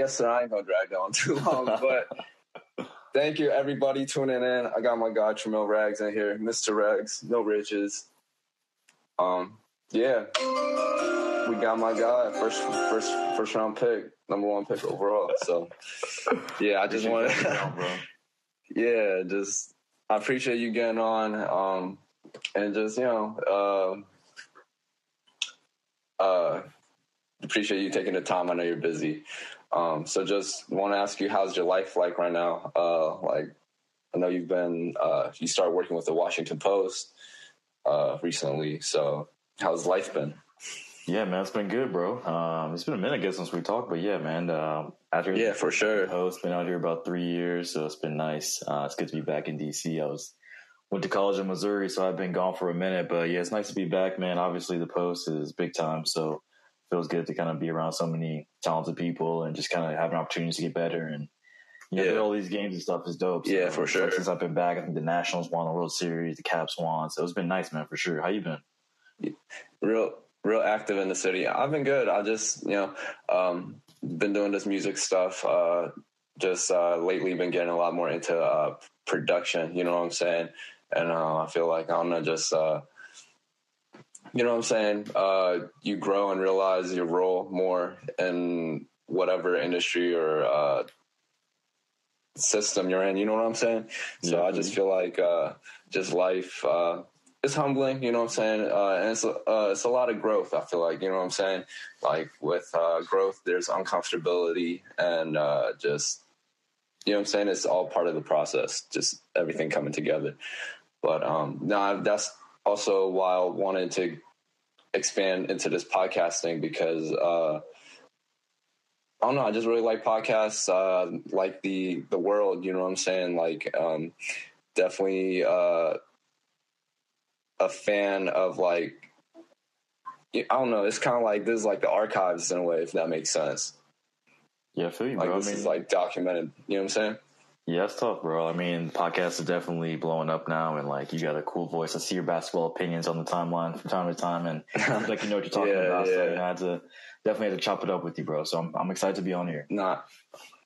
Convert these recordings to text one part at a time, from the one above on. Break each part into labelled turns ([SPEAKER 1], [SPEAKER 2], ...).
[SPEAKER 1] yes, sir. I ain't gonna drag that on too long, but thank you everybody tuning in. I got my guy Tramil Rags in here, Mr. Rags, no riches. Um, yeah, we got my guy first, first, first round pick, number one pick overall. So, yeah, I just want to, yeah, just I appreciate you getting on, um, and just you know, uh, uh, appreciate you taking the time. I know you're busy. Um, so just want to ask you, how's your life like right now? Uh, like, I know you've been, uh, you started working with the Washington Post, uh, recently. So how's life been?
[SPEAKER 2] Yeah, man, it's been good, bro. Um, it's been a minute, I guess, since we talked, but yeah, man, uh, after
[SPEAKER 1] yeah, for sure.
[SPEAKER 2] Post, been out here about three years, so it's been nice. Uh, it's good to be back in DC. I was, went to college in Missouri, so I've been gone for a minute, but yeah, it's nice to be back, man. Obviously the Post is big time. So, feels good to kind of be around so many talented people and just kind of have an opportunity to get better and you know,
[SPEAKER 1] Yeah.
[SPEAKER 2] all these games and stuff is dope. So,
[SPEAKER 1] Yeah, for
[SPEAKER 2] like,
[SPEAKER 1] sure.
[SPEAKER 2] since I've been back, I think the Nationals won the World Series, the Caps won, so it's been nice, man, for sure. How you been?
[SPEAKER 1] real real active in the city. I've been good. I just you know um, been doing this music stuff. Uh, just uh, lately, been getting a lot more into uh, production. You know what I'm saying? And uh, I feel like I don't know, just uh, you know what I'm saying. Uh, you grow and realize your role more in whatever industry or uh, system you're in. You know what I'm saying? So
[SPEAKER 2] Yeah.
[SPEAKER 1] I just feel like uh, just life. Uh, it's humbling, you know what I'm saying? Uh, and it's, uh, it's a lot of growth, I feel like, you know what I'm saying? Like with uh, growth, there's uncomfortability and uh, just, you know what I'm saying? It's all part of the process, just everything coming together. But um, no, that's also while wanted to expand into this podcasting because uh, I don't know, I just really like podcasts, uh, like the the world, you know what I'm saying? Like um, definitely uh, a fan of like I don't know. It's kind of like this is like the archives in a way, if that makes sense.
[SPEAKER 2] Yeah, I feel you,
[SPEAKER 1] Like
[SPEAKER 2] bro.
[SPEAKER 1] this
[SPEAKER 2] I mean,
[SPEAKER 1] is like documented. You know what I'm saying?
[SPEAKER 2] Yeah, it's tough, bro. I mean, podcasts are definitely blowing up now, and like you got a cool voice. I see your basketball opinions on the timeline from time to time, and like you know what you're talking
[SPEAKER 1] Yeah,
[SPEAKER 2] about. So
[SPEAKER 1] yeah.
[SPEAKER 2] you know, I had to definitely had to chop it up with you, bro. So I'm I'm excited to be on here.
[SPEAKER 1] Not.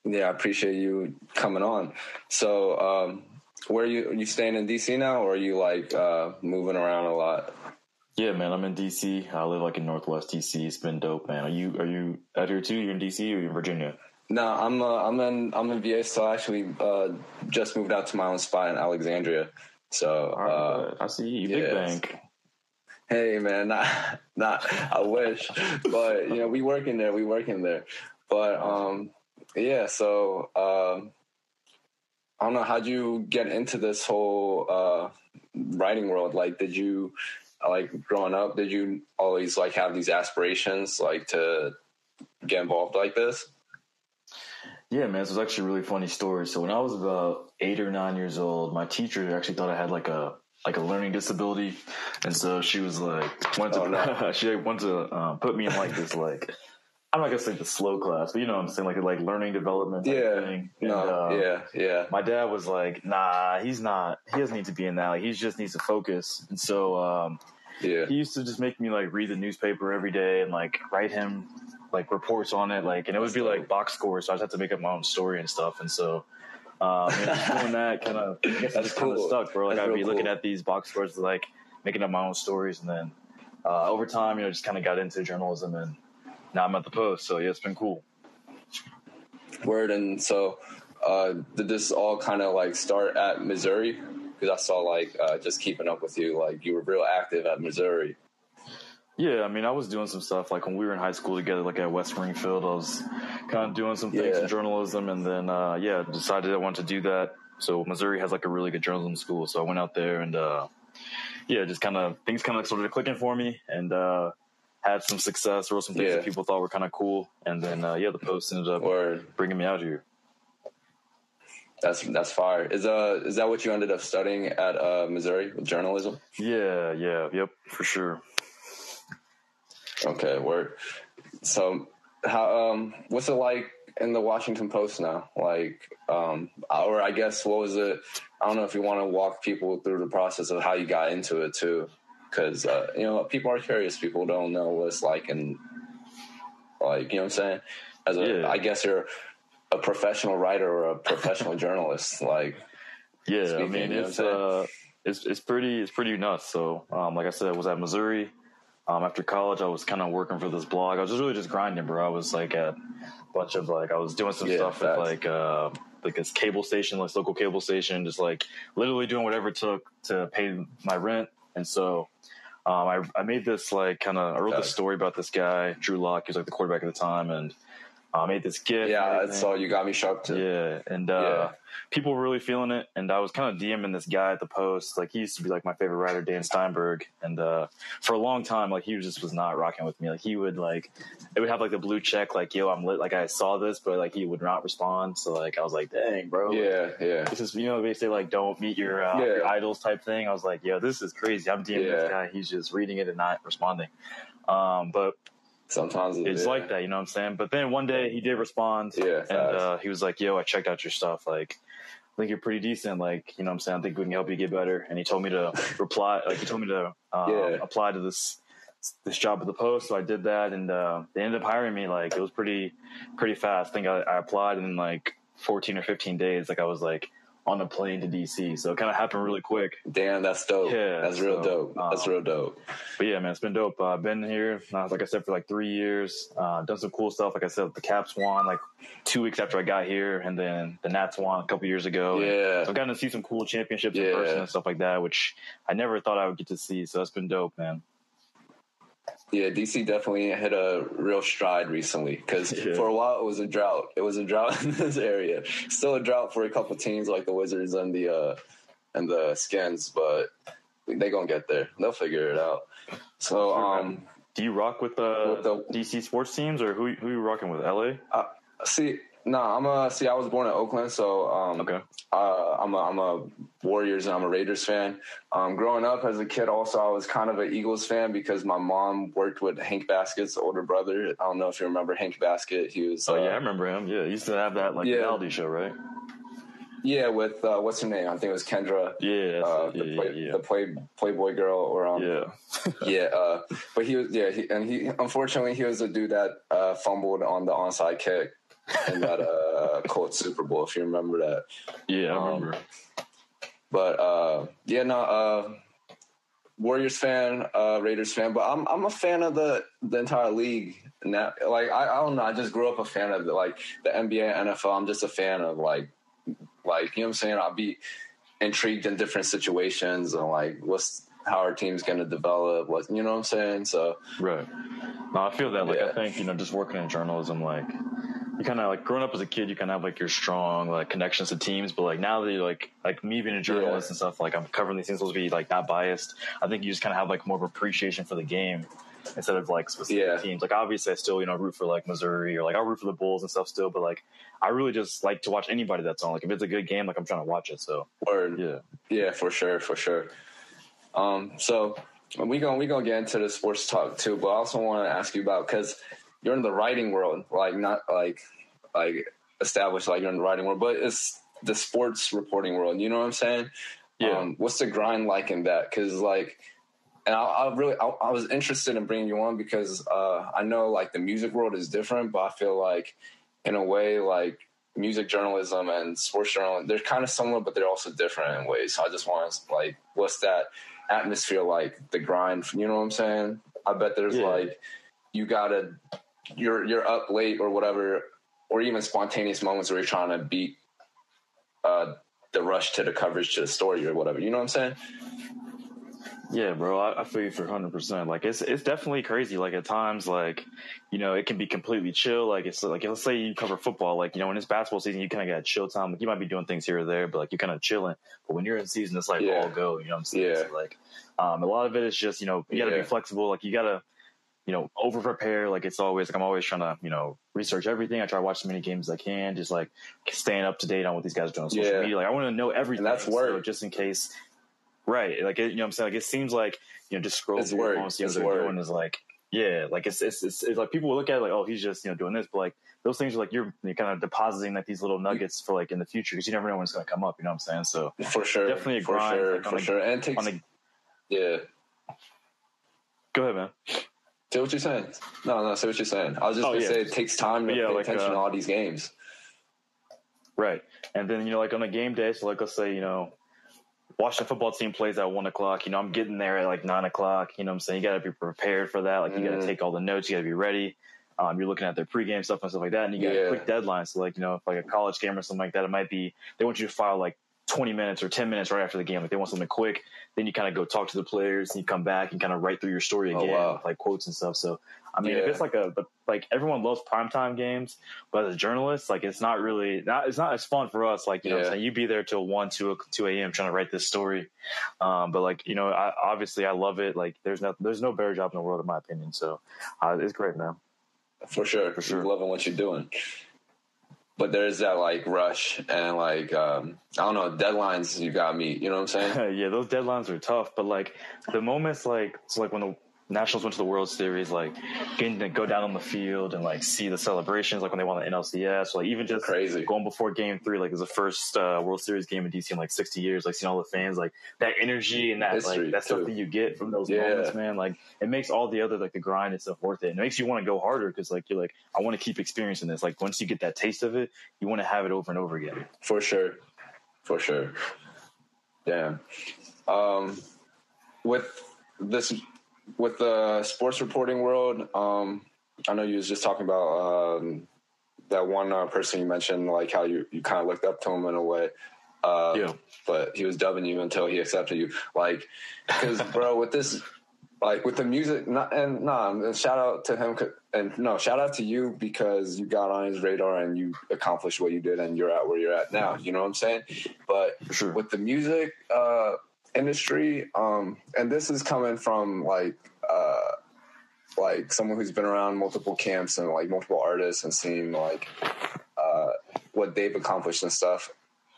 [SPEAKER 1] Yeah, I appreciate you coming on. So, um, where are you are you staying in DC now, or are you like uh, moving around a lot?
[SPEAKER 2] Yeah, man, I'm in DC. I live like in Northwest DC. It's been dope, man. Are you are you out here too? You're in DC or you're in Virginia?
[SPEAKER 1] No, I'm uh, I'm in I'm in VA. So I actually uh, just moved out to my own spot in Alexandria. So uh,
[SPEAKER 2] I see you, big bank.
[SPEAKER 1] hey man, not not I wish, but you know we working there, we working there. But um, yeah. So um, I don't know. How'd you get into this whole uh, writing world? Like, did you like growing up? Did you always like have these aspirations, like to get involved like this?
[SPEAKER 2] Yeah, man, this was actually a really funny story. So when I was about eight or nine years old, my teacher actually thought I had like a like a learning disability, and so she was like, wanted to
[SPEAKER 1] Oh, no.
[SPEAKER 2] she wanted to uh, put me in like this like I'm not gonna say the slow class, but you know what I'm saying like like learning development. type
[SPEAKER 1] Yeah.
[SPEAKER 2] thing. And,
[SPEAKER 1] No,
[SPEAKER 2] uh,
[SPEAKER 1] yeah, yeah,
[SPEAKER 2] My dad was like, "Nah, he's not. He doesn't need to be in that. Like, he just needs to focus." And so um,
[SPEAKER 1] yeah.
[SPEAKER 2] he used to just make me like read the newspaper every day and like write him like reports on it like and it would be like box scores so i just had to make up my own story and stuff and so um know, just doing that kind of i guess it
[SPEAKER 1] That's
[SPEAKER 2] just kind of
[SPEAKER 1] cool.
[SPEAKER 2] stuck bro like
[SPEAKER 1] That's
[SPEAKER 2] i'd be looking at these box scores like making up my own stories and then uh over time you know just kind of got into journalism and now i'm at the post so yeah it's been cool
[SPEAKER 1] Word. And so, uh, did this all kind of like start at Missouri? Because I saw like uh, just keeping up with you, like you were real active at Missouri.
[SPEAKER 2] Yeah, I mean, I was doing some stuff like when we were in high school together, like at West Springfield. I was kind of doing some things
[SPEAKER 1] Yeah.
[SPEAKER 2] in journalism, and then uh, yeah, decided I wanted to do that. So Missouri has like a really good journalism school, so I went out there and uh, yeah, just kind of things kind of started clicking for me, and uh, had some success. Wrote some things
[SPEAKER 1] Yeah.
[SPEAKER 2] that people thought were kind of cool, and then uh, yeah, the post ended up
[SPEAKER 1] Word.
[SPEAKER 2] bringing me out here.
[SPEAKER 1] That's that's fire. Is uh is that what you ended up studying at uh, Missouri with journalism?
[SPEAKER 2] Yeah, yeah, yep, for sure.
[SPEAKER 1] Okay, word. So, how um, what's it like in the Washington Post now. Like, um, or I guess what was it? I don't know if you want to walk people through the process of how you got into it too, because uh, you know people are curious. People don't know what it's like, and like you know what I'm saying. As a, yeah. I guess you're a professional writer or a professional journalist. Like,
[SPEAKER 2] yeah, speaking, I mean it's uh, it's it's pretty it's pretty nuts. So, um, like I said, I was at Missouri. Um, after college, I was kind of working for this blog. I was just really just grinding, bro. I was like at a bunch of like I was doing some yeah, stuff with like uh, like this cable station, like local cable station, just like literally doing whatever it took to pay my rent. And so um, I, I made this like kind of I wrote this story about this guy Drew Lock. He was like the quarterback at the time, and I made this gift.
[SPEAKER 1] Yeah, so you got me shocked too.
[SPEAKER 2] Yeah, and uh, yeah. people were really feeling it. And I was kind of DMing this guy at the post. Like he used to be like my favorite writer, Dan Steinberg. And uh, for a long time, like he just was not rocking with me. Like he would like it would have like the blue check, like yo, I'm lit. Like I saw this, but like he would not respond. So like I was like, dang, bro.
[SPEAKER 1] Yeah,
[SPEAKER 2] like,
[SPEAKER 1] yeah.
[SPEAKER 2] This is you know they say like don't meet your, uh, yeah. your idols type thing. I was like, yo, this is crazy. I'm DMing yeah. this guy. He's just reading it and not responding. Um, but
[SPEAKER 1] Sometimes
[SPEAKER 2] it's yeah. like that, you know what I'm saying? But then one day he did respond.
[SPEAKER 1] Yeah.
[SPEAKER 2] And uh, he was like, yo, I checked out your stuff. Like, I think you're pretty decent. Like, you know what I'm saying? I think we can help you get better. And he told me to reply, like, he told me to uh, yeah. apply to this this job at the post. So I did that, and uh, they ended up hiring me. Like, it was pretty pretty fast. I think I, I applied in like 14 or 15 days. Like, I was like, on a plane to DC. So it kind of happened really quick.
[SPEAKER 1] Damn, that's dope. Yeah, that's real dope. That's um, real dope.
[SPEAKER 2] But yeah, man, it's been dope. I've uh, been here, uh, like I said, for like three years. Uh, done some cool stuff. Like I said, the Caps won like two weeks after I got here, and then the Nats won a couple years ago.
[SPEAKER 1] Yeah,
[SPEAKER 2] so I've gotten to see some cool championships yeah. in person and stuff like that, which I never thought I would get to see. So that's been dope, man.
[SPEAKER 1] Yeah, DC definitely hit a real stride recently because yeah. for a while it was a drought. It was a drought in this area. Still a drought for a couple teams like the Wizards and the uh, and the Skins, but they gonna get there. They'll figure it out. So, um,
[SPEAKER 2] do you rock with, uh, with the DC sports teams or who who you rocking with? LA.
[SPEAKER 1] Uh, see, no, I'm a see. I was born in Oakland, so um,
[SPEAKER 2] okay.
[SPEAKER 1] Uh, I'm a I'm a Warriors and I'm a Raiders fan. Um, growing up as a kid, also I was kind of an Eagles fan because my mom worked with Hank Baskett's older brother. I don't know if you remember Hank Baskett. He was.
[SPEAKER 2] Oh uh, yeah, I remember him. Yeah, he used to have that like yeah. reality show, right?
[SPEAKER 1] Yeah, with uh, what's her name? I think it was Kendra.
[SPEAKER 2] Yeah,
[SPEAKER 1] uh, the,
[SPEAKER 2] yeah,
[SPEAKER 1] play,
[SPEAKER 2] yeah.
[SPEAKER 1] the play Playboy girl, or um,
[SPEAKER 2] yeah,
[SPEAKER 1] yeah. Uh, but he was yeah, he, and he unfortunately he was the dude that uh, fumbled on the onside kick in that uh, Colts Super Bowl, if you remember that.
[SPEAKER 2] Yeah, I um, remember.
[SPEAKER 1] But uh, yeah, no, uh, Warriors fan, uh, Raiders fan, but I'm I'm a fan of the the entire league. Now, like I, I don't know, I just grew up a fan of the, like the NBA, NFL. I'm just a fan of like like you know what I'm saying. I'll be intrigued in different situations and like what's how our team's going to develop. What you know what I'm saying? So
[SPEAKER 2] right. No, I feel that. Like yeah. I think you know, just working in journalism, like you kind of like growing up as a kid, you kind of have like your strong like connections to teams, but like now that you're like like me being a journalist yeah. and stuff, like I'm covering these things supposed to be like not biased. I think you just kind of have like more of appreciation for the game instead of like specific yeah. teams. Like obviously, I still you know root for like Missouri or like I root for the Bulls and stuff still, but like I really just like to watch anybody that's on. Like if it's a good game, like I'm trying to watch it. So
[SPEAKER 1] Word. yeah, yeah, for sure, for sure. Um, so we gonna we gonna get into the sports talk too, but I also want to ask you about because you're in the writing world, like not like like established like you're in the writing world, but it's the sports reporting world. You know what I'm saying?
[SPEAKER 2] Yeah.
[SPEAKER 1] Um, what's the grind like in that? Because like, and I, I really I, I, was interested in bringing you on because uh, I know like the music world is different, but I feel like in a way like music journalism and sports journalism they're kind of similar, but they're also different in ways. So I just want to like, what's that atmosphere like? The grind. You know what I'm saying? I bet there's yeah. like you gotta you're you're up late or whatever, or even spontaneous moments where you're trying to beat uh, the rush to the coverage to the story or whatever. You know what I'm saying?
[SPEAKER 2] Yeah, bro, I, I feel you for hundred percent. Like it's it's definitely crazy. Like at times, like you know, it can be completely chill. Like it's like let's say you cover football. Like you know, when it's basketball season, you kind of got chill time. Like you might be doing things here or there, but like you're kind of chilling. But when you're in season, it's like yeah. all go. You know what I'm saying?
[SPEAKER 1] Yeah.
[SPEAKER 2] So, like um, a lot of it is just you know you got to yeah. be flexible. Like you got to you know, over prepare. Like it's always like I'm always trying to, you know, research everything. I try to watch as many games as I can, just like staying up to date on what these guys are doing on social yeah. media. Like I want to know everything.
[SPEAKER 1] And that's work.
[SPEAKER 2] So just in case. Right. Like, it, you know what I'm saying? Like it seems like, you know, just scroll
[SPEAKER 1] it's through your phone,
[SPEAKER 2] see what they're doing is like, Yeah, like it's, it's it's, it's like people will look at it like, oh, he's just you know doing this, but like those things are like you're, you're kind of depositing like these little nuggets for like in the future because you never know when it's going to come up. You know what I'm saying? So
[SPEAKER 1] for sure,
[SPEAKER 2] definitely a grind.
[SPEAKER 1] for sure,
[SPEAKER 2] like,
[SPEAKER 1] for sure, and takes
[SPEAKER 2] on a-
[SPEAKER 1] yeah.
[SPEAKER 2] Go ahead, man.
[SPEAKER 1] Say what you're saying. No, no, say what you're saying. I was just
[SPEAKER 2] Oh,
[SPEAKER 1] gonna
[SPEAKER 2] yeah.
[SPEAKER 1] say it takes time to
[SPEAKER 2] Yeah,
[SPEAKER 1] pay
[SPEAKER 2] like,
[SPEAKER 1] attention
[SPEAKER 2] uh,
[SPEAKER 1] to all these games.
[SPEAKER 2] Right. And then, you know, like on a game day, so like let's say, you know, Washington football team plays at one o'clock, you know, I'm getting there at like nine o'clock, you know what I'm saying? You gotta be prepared for that. Like you gotta
[SPEAKER 1] Mhm.
[SPEAKER 2] take all the notes, you gotta be ready. Um, you're looking at their pregame stuff and stuff like that, and you got
[SPEAKER 1] Yeah.
[SPEAKER 2] a quick deadline. So like, you know, if like a college game or something like that, it might be they want you to file like 20 minutes or 10 minutes right after the game. Like they want something quick. Then you kind of go talk to the players and you come back and kind of write through your story
[SPEAKER 1] Oh,
[SPEAKER 2] again,
[SPEAKER 1] wow.
[SPEAKER 2] with, like quotes and stuff. So I mean, if it's like a like everyone loves primetime games, but as a journalist, like it's not really not it's not as fun for us. Like you know,
[SPEAKER 1] Yeah.
[SPEAKER 2] saying you be there till one, two, two a.m. trying to write this story. Um, but like you know, I, obviously I love it. Like there's no there's no better job in the world in my opinion. So uh, it's great, man.
[SPEAKER 1] For sure.
[SPEAKER 2] For sure.
[SPEAKER 1] You're loving what you're doing. But there's that like rush and like um I don't know, deadlines you got me. you know what I'm saying?
[SPEAKER 2] yeah, those deadlines are tough, but like the moments, like so, like when the Nationals went to the World Series, like getting to go down on the field and like see the celebrations, like when they won the NLCS, like even just
[SPEAKER 1] Crazy.
[SPEAKER 2] going before Game Three, like it was the first uh, World Series game in DC in like 60 years, like seeing all the fans, like that energy and that
[SPEAKER 1] History,
[SPEAKER 2] like that stuff that you get from those
[SPEAKER 1] Yeah.
[SPEAKER 2] moments, man. Like it makes all the other like the grind and stuff worth it. And it makes you want to go harder because like you're like I want to keep experiencing this. Like once you get that taste of it, you want to have it over and over again.
[SPEAKER 1] For sure. For sure. Damn. Um with this with the sports reporting world, um I know you was just talking about um that one uh, person you mentioned, like how you, you kind of looked up to him in a way. Uh,
[SPEAKER 2] Yeah.
[SPEAKER 1] But he was dubbing you until he accepted you. Like, because, bro, with this, like, with the music, not, and nah, shout out to him, And no, shout out to you because you got on his radar and you accomplished what you did and you're at where you're at now. You know what I'm saying? But
[SPEAKER 2] sure.
[SPEAKER 1] with the music uh, industry, um, and this is coming from like uh, like someone who's been around multiple camps and like multiple artists and seen like uh, what they've accomplished and stuff.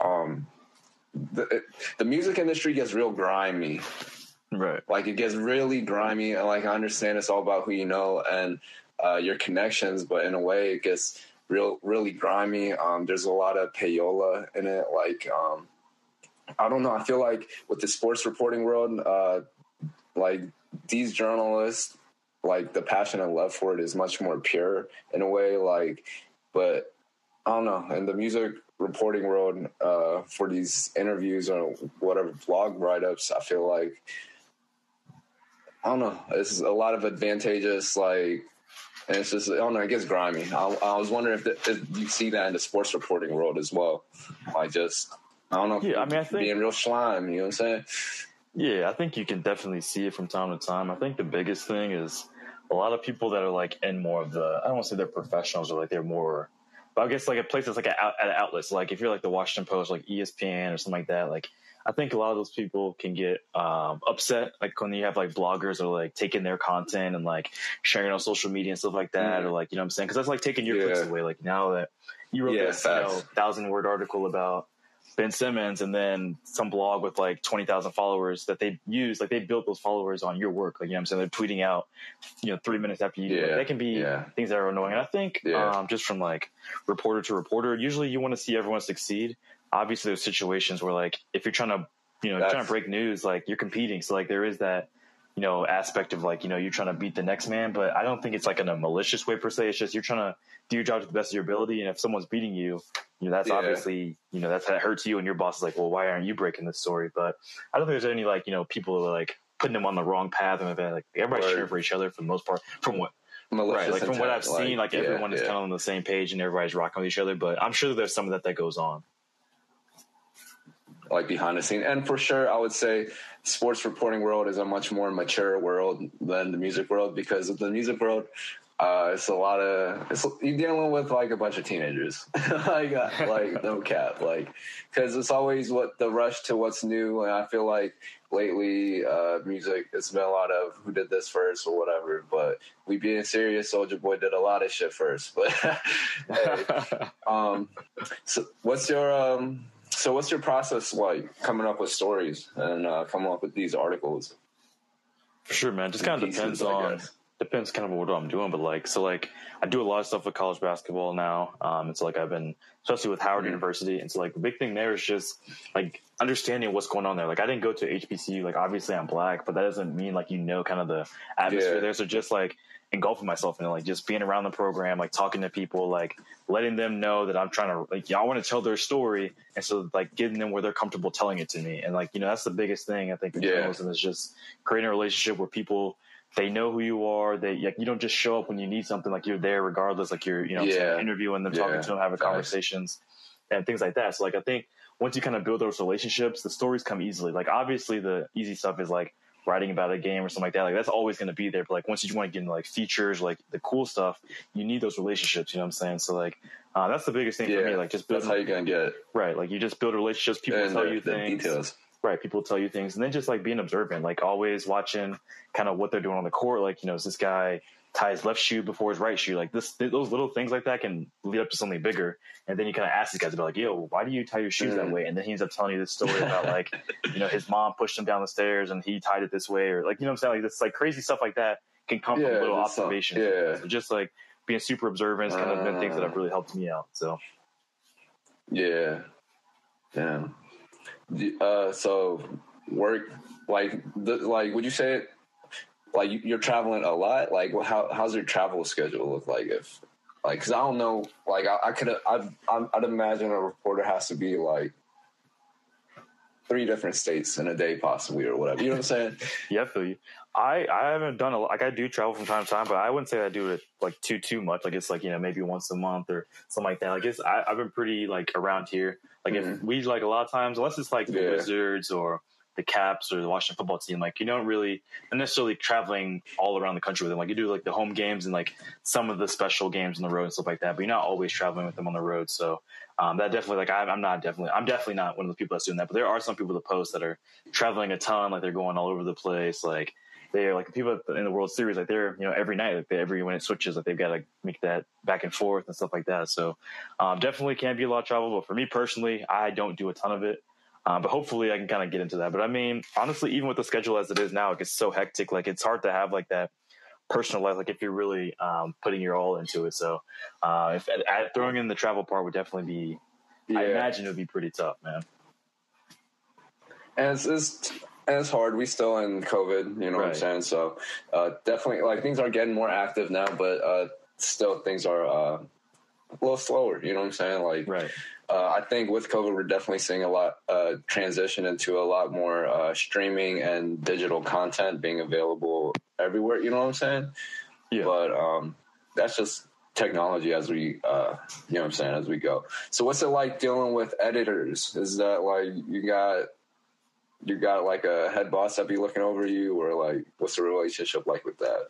[SPEAKER 1] Um, the, it, the music industry gets real grimy.
[SPEAKER 2] Right.
[SPEAKER 1] Like it gets really grimy, and like I understand it's all about who you know and uh, your connections, but in a way it gets real, really grimy. Um, there's a lot of payola in it. Like um, I don't know. I feel like with the sports reporting world, uh, like these journalists, like the passion and love for it is much more pure in a way. Like, but I don't know. In the music reporting world, uh, for these interviews or whatever blog write ups, I feel like I don't know. It's a lot of advantageous, like, and it's just I don't know. It gets grimy. I, I was wondering if, the, if you see that in the sports reporting world as well. Like, just I don't know.
[SPEAKER 2] Yeah, I mean, I think-
[SPEAKER 1] being real slime. You know what I'm saying?
[SPEAKER 2] Yeah, I think you can definitely see it from time to time. I think the biggest thing is a lot of people that are like in more of the I don't want to say they're professionals or like they're more but I guess like a place that's like at an out, at outlets like if you're like the Washington Post like ESPN or something like that like I think a lot of those people can get um, upset like when you have like bloggers or like taking their content and like sharing on social media and stuff like that
[SPEAKER 1] Mm.
[SPEAKER 2] or like you know what I'm saying because that's like taking your clicks away like now that you wrote
[SPEAKER 1] Yeah,
[SPEAKER 2] this you know, thousand word article about Ben Simmons and then some blog with like 20,000 followers that they use, like they built those followers on your work. Like, you know what I'm saying? They're tweeting out, you know, three minutes after you.
[SPEAKER 1] Yeah,
[SPEAKER 2] Like, that can be
[SPEAKER 1] yeah.
[SPEAKER 2] things that are annoying. And I think,
[SPEAKER 1] Yeah.
[SPEAKER 2] um, just from like reporter to reporter, usually you want to see everyone succeed. Obviously there's situations where like, if you're trying to, you know, trying to break news, like you're competing. So like there is that, you know, aspect of like, you know, you're trying to beat the next man, but I don't think it's like in a malicious way per se. It's just you're trying to do your job to the best of your ability. And if someone's beating you, you know, that's
[SPEAKER 1] Yeah.
[SPEAKER 2] obviously, you know, that's that hurts you and your boss is like, well, why aren't you breaking this story? But I don't think there's any like, you know, people who are like putting them on the wrong path and like everybody's cheering for each other for the most part. From what right, like from what I've
[SPEAKER 1] intent,
[SPEAKER 2] seen, like
[SPEAKER 1] yeah,
[SPEAKER 2] everyone is
[SPEAKER 1] yeah.
[SPEAKER 2] kind of on the same page and everybody's rocking with each other. But I'm sure there's some of that that goes on.
[SPEAKER 1] Like behind the scene. And for sure, I would say sports reporting world is a much more mature world than the music world because of the music world. Uh, it's a lot of it's you're dealing with like a bunch of teenagers, like uh, like no cap, like because it's always what the rush to what's new, and I feel like lately uh, music it's been a lot of who did this first or whatever. But we being serious, Soulja Boy did a lot of shit first. But hey, um, so what's your um? So what's your process like coming up with stories and uh, coming up with these articles?
[SPEAKER 2] For sure, man. Just kind of depends on depends kind of what I'm doing, but like, so like, I do a lot of stuff with college basketball now. Um, it's like I've been, especially with Howard mm-hmm. University. And so like the big thing there is just like understanding what's going on there. Like I didn't go to HBCU. Like obviously I'm black, but that doesn't mean like you know kind of the atmosphere yeah. there. So just like engulfing myself in it, like just being around the program, like talking to people, like letting them know that I'm trying to like y'all want to tell their story, and so like getting them where they're comfortable telling it to me. And like you know that's the biggest thing I think in yeah. journalism is just creating a relationship where people they know who you are. They like you don't just show up when you need something. Like you're there regardless. Like you're you know yeah. interviewing them, talking to them, having conversations, and things like that. So like I think once you kind of build those relationships, the stories come easily. Like obviously the easy stuff is like writing about a game or something like that. Like that's always going to be there. But like once you want to get into like features, like the cool stuff, you need those relationships. You know what I'm saying? So like uh, that's the biggest thing yeah, for me. Like just
[SPEAKER 1] build, that's how you gonna get it.
[SPEAKER 2] Right. Like you just build relationships. People and tell the, you things. Details. Right. People tell you things, and then just like being observant, like always watching kind of what they're doing on the court. Like you know, is this guy tie his left shoe before his right shoe. Like this, those little things like that can lead up to something bigger. And then you kind of ask these guys about like, yo, why do you tie your shoes mm. that way? And then he ends up telling you this story about like, you know, his mom pushed him down the stairs and he tied it this way, or like, you know, what I'm saying like this like crazy stuff like that can come yeah, from little observations. Yeah. So just like being super observant has kind of been things that have really helped me out. So.
[SPEAKER 1] Yeah. Damn. Uh, so work like the, like would you say it like you're traveling a lot like how how's your travel schedule look like if like because i don't know like i, I could I'd, I'd imagine a reporter has to be like three different states in a day possibly or whatever you know what i'm saying
[SPEAKER 2] yeah i feel you I, I haven't done a lot. Like I do travel from time to time, but I wouldn't say I do it like too too much. Like it's like you know maybe once a month or something like that. Like it's I, have been pretty like around here. Like mm-hmm. if we like a lot of times, unless it's like the yeah. Wizards or the Caps or the Washington football team, like you don't really necessarily traveling all around the country with them. Like you do like the home games and like some of the special games on the road and stuff like that. But you're not always traveling with them on the road. So um, that definitely like I, am not definitely I'm definitely not one of the people that's doing that. But there are some people that post that are traveling a ton, like they're going all over the place, like they're like people in the World Series, like they're you know every night, like every when it switches, like they've got to make that back and forth and stuff like that. So um, definitely can be a lot of travel. But for me personally, I don't do a ton of it. Um, but hopefully I can kind of get into that. But I mean, honestly, even with the schedule as it is now, it gets so hectic. Like it's hard to have like that personal life. Like if you're really um, putting your all into it. So uh, if at, throwing in the travel part would definitely be, yeah. I imagine it would be pretty tough, man.
[SPEAKER 1] And it's, it's and it's hard. We still in COVID, you know right. what I'm saying? So uh, definitely, like things are getting more active now, but uh, still things are uh, a little slower. You know what I'm saying? Like,
[SPEAKER 2] right.
[SPEAKER 1] Uh, I think with COVID, we're definitely seeing a lot uh, transition into a lot more uh, streaming and digital content being available everywhere. You know what I'm saying? Yeah. But um, that's just technology as we, uh, you know what I'm saying, as we go. So what's it like dealing with editors? Is that like you got you got like a head boss that be looking over you, or like what's the relationship like with that?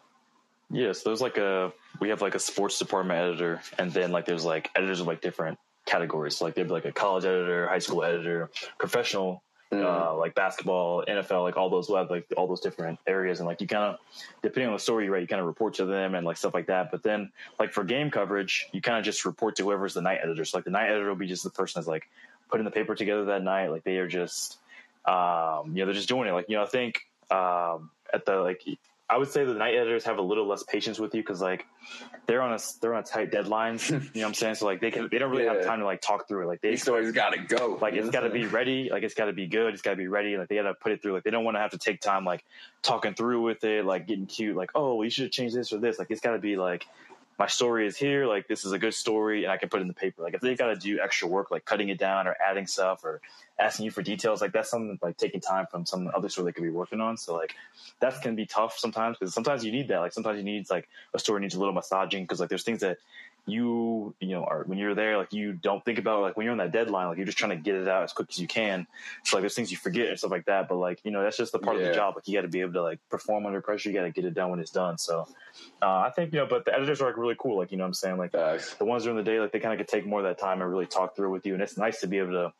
[SPEAKER 2] Yes, yeah, so there's like a we have like a sports department editor, and then like there's like editors of like different categories. So like there'd be like a college editor, high school editor, professional, mm. uh, like basketball, NFL, like all those web, like all those different areas. And like you kind of, depending on the story you write, you kind of report to them and like stuff like that. But then like for game coverage, you kind of just report to whoever's the night editor. So like the night editor will be just the person that's like putting the paper together that night. Like they are just, um, you know, they're just doing it. Like, you know, I think, um, at the like I would say the night editors have a little less patience with you because like they're on a they're on a tight deadlines. you know what I'm saying? So like they can they don't really yeah. have time to like talk through it. Like they
[SPEAKER 1] These stories got to go.
[SPEAKER 2] Like it's got to be ready. Like it's got to be good. It's got to be ready. Like they got to put it through. Like they don't want to have to take time like talking through with it. Like getting cute. Like oh, well, you should change this or this. Like it's got to be like my story is here. Like this is a good story, and I can put it in the paper. Like if they got to do extra work, like cutting it down or adding stuff or asking you for details, like that's something like taking time from some other story they could be working on. So like that can be tough sometimes because sometimes you need that. Like sometimes you need like a story needs a little massaging because like there's things that you you know are when you're there like you don't think about like when you're on that deadline like you're just trying to get it out as quick as you can. So like there's things you forget and stuff like that but like you know that's just the part yeah. of the job. Like you got to be able to like perform under pressure. You got to get it done when it's done. So uh, i think you know but the editors are like really cool. Like you know what i'm saying? Like Thanks. the ones during the day like they kind of could take more of that time and really talk through with you. And it's nice to be able to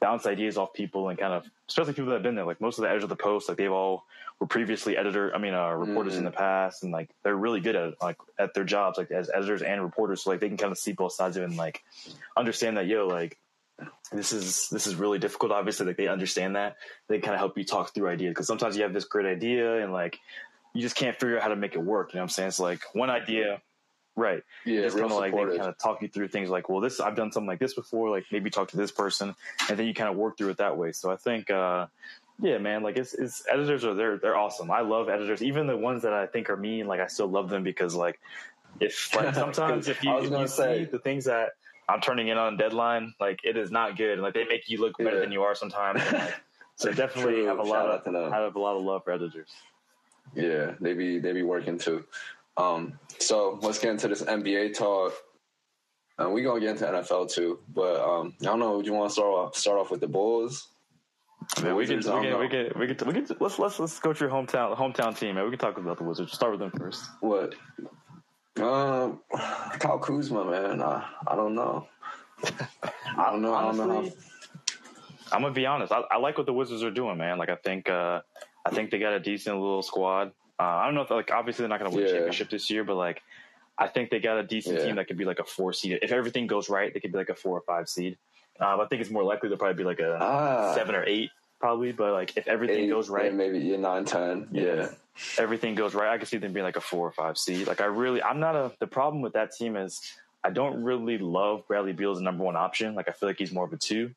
[SPEAKER 2] bounce ideas off people and kind of especially people that have been there. Like most of the editors of the post like they've all were previously editor i mean uh, reporters mm-hmm. in the past and like they're really good at like at their jobs like as editors and reporters so like they can kind of see both sides of it and like understand that yo like this is this is really difficult obviously like they understand that they kind of help you talk through ideas because sometimes you have this great idea and like you just can't figure out how to make it work. You know what I'm saying? It's like one idea, right?
[SPEAKER 1] Yeah, real
[SPEAKER 2] kind of like they kind of talk you through things like, well, this I've done something like this before. Like maybe talk to this person, and then you kind of work through it that way. So I think, uh, yeah, man, like it's, it's editors are they're they're awesome. I love editors, even the ones that I think are mean. Like I still love them because like if like sometimes if you,
[SPEAKER 1] I was
[SPEAKER 2] if you
[SPEAKER 1] say-
[SPEAKER 2] see the things that I'm turning in on deadline, like it is not good. Like they make you look better
[SPEAKER 1] Yeah.
[SPEAKER 2] than you are sometimes. And, like, so definitely
[SPEAKER 1] True.
[SPEAKER 2] have a lot
[SPEAKER 1] Shout
[SPEAKER 2] of
[SPEAKER 1] out to.
[SPEAKER 2] I have a lot of love for editors.
[SPEAKER 1] Yeah, they be they be working too. Um, so let's get into this NBA talk. Uh, we gonna get into NFL too, but um, I don't know. Do you want to start off start off with the Bulls?
[SPEAKER 2] Man, we can, we
[SPEAKER 1] Wizards, I don't
[SPEAKER 2] can, we can, we can, we can, let's, let's, let's go to your hometown, hometown team, man. We can talk about the Wizards. Start with them first.
[SPEAKER 1] What? Um, Kyle Kuzma, man. I, I don't know. I don't know. I don't know. How,
[SPEAKER 2] Honestly, I'm gonna be honest. I, I like what the Wizards are doing, man. Like I think, uh, I think they got a decent little squad. Uh, I don't know if like obviously they're not gonna win a
[SPEAKER 1] Yeah.
[SPEAKER 2] championship this year, but like I think they got a decent
[SPEAKER 1] Yeah.
[SPEAKER 2] team that could be like a four seed. If everything goes right, they could be like a four or five seed. Uh, I think it's more likely they'll probably be like a
[SPEAKER 1] ah,
[SPEAKER 2] seven or eight, probably. But like if everything
[SPEAKER 1] eight,
[SPEAKER 2] goes right,
[SPEAKER 1] yeah, maybe yeah, nine, ten. Yeah,
[SPEAKER 2] everything goes right, I could see them being like a four or five seed. Like I really, I'm not a. The problem with that team is I don't really love Bradley Beal as the number one option. Like I feel like he's more of a two,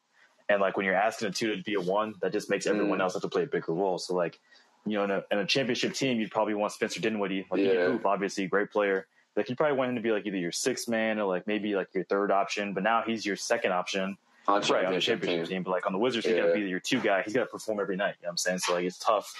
[SPEAKER 2] and like when you're asking a two to be a one, that just makes everyone
[SPEAKER 1] Mm.
[SPEAKER 2] else have to play a bigger role. So like, you know, in a, in a championship team, you'd probably want Spencer Dinwiddie. Like he
[SPEAKER 1] Yeah.
[SPEAKER 2] can hoop, obviously, great player. Like you probably want him to be like either your sixth man or like maybe like your third option. But now he's your second option
[SPEAKER 1] on
[SPEAKER 2] right on the
[SPEAKER 1] championship team.
[SPEAKER 2] team. But like on the Wizards, he's got to be your two guy. He's got to perform every night. You know what I'm saying? So like it's tough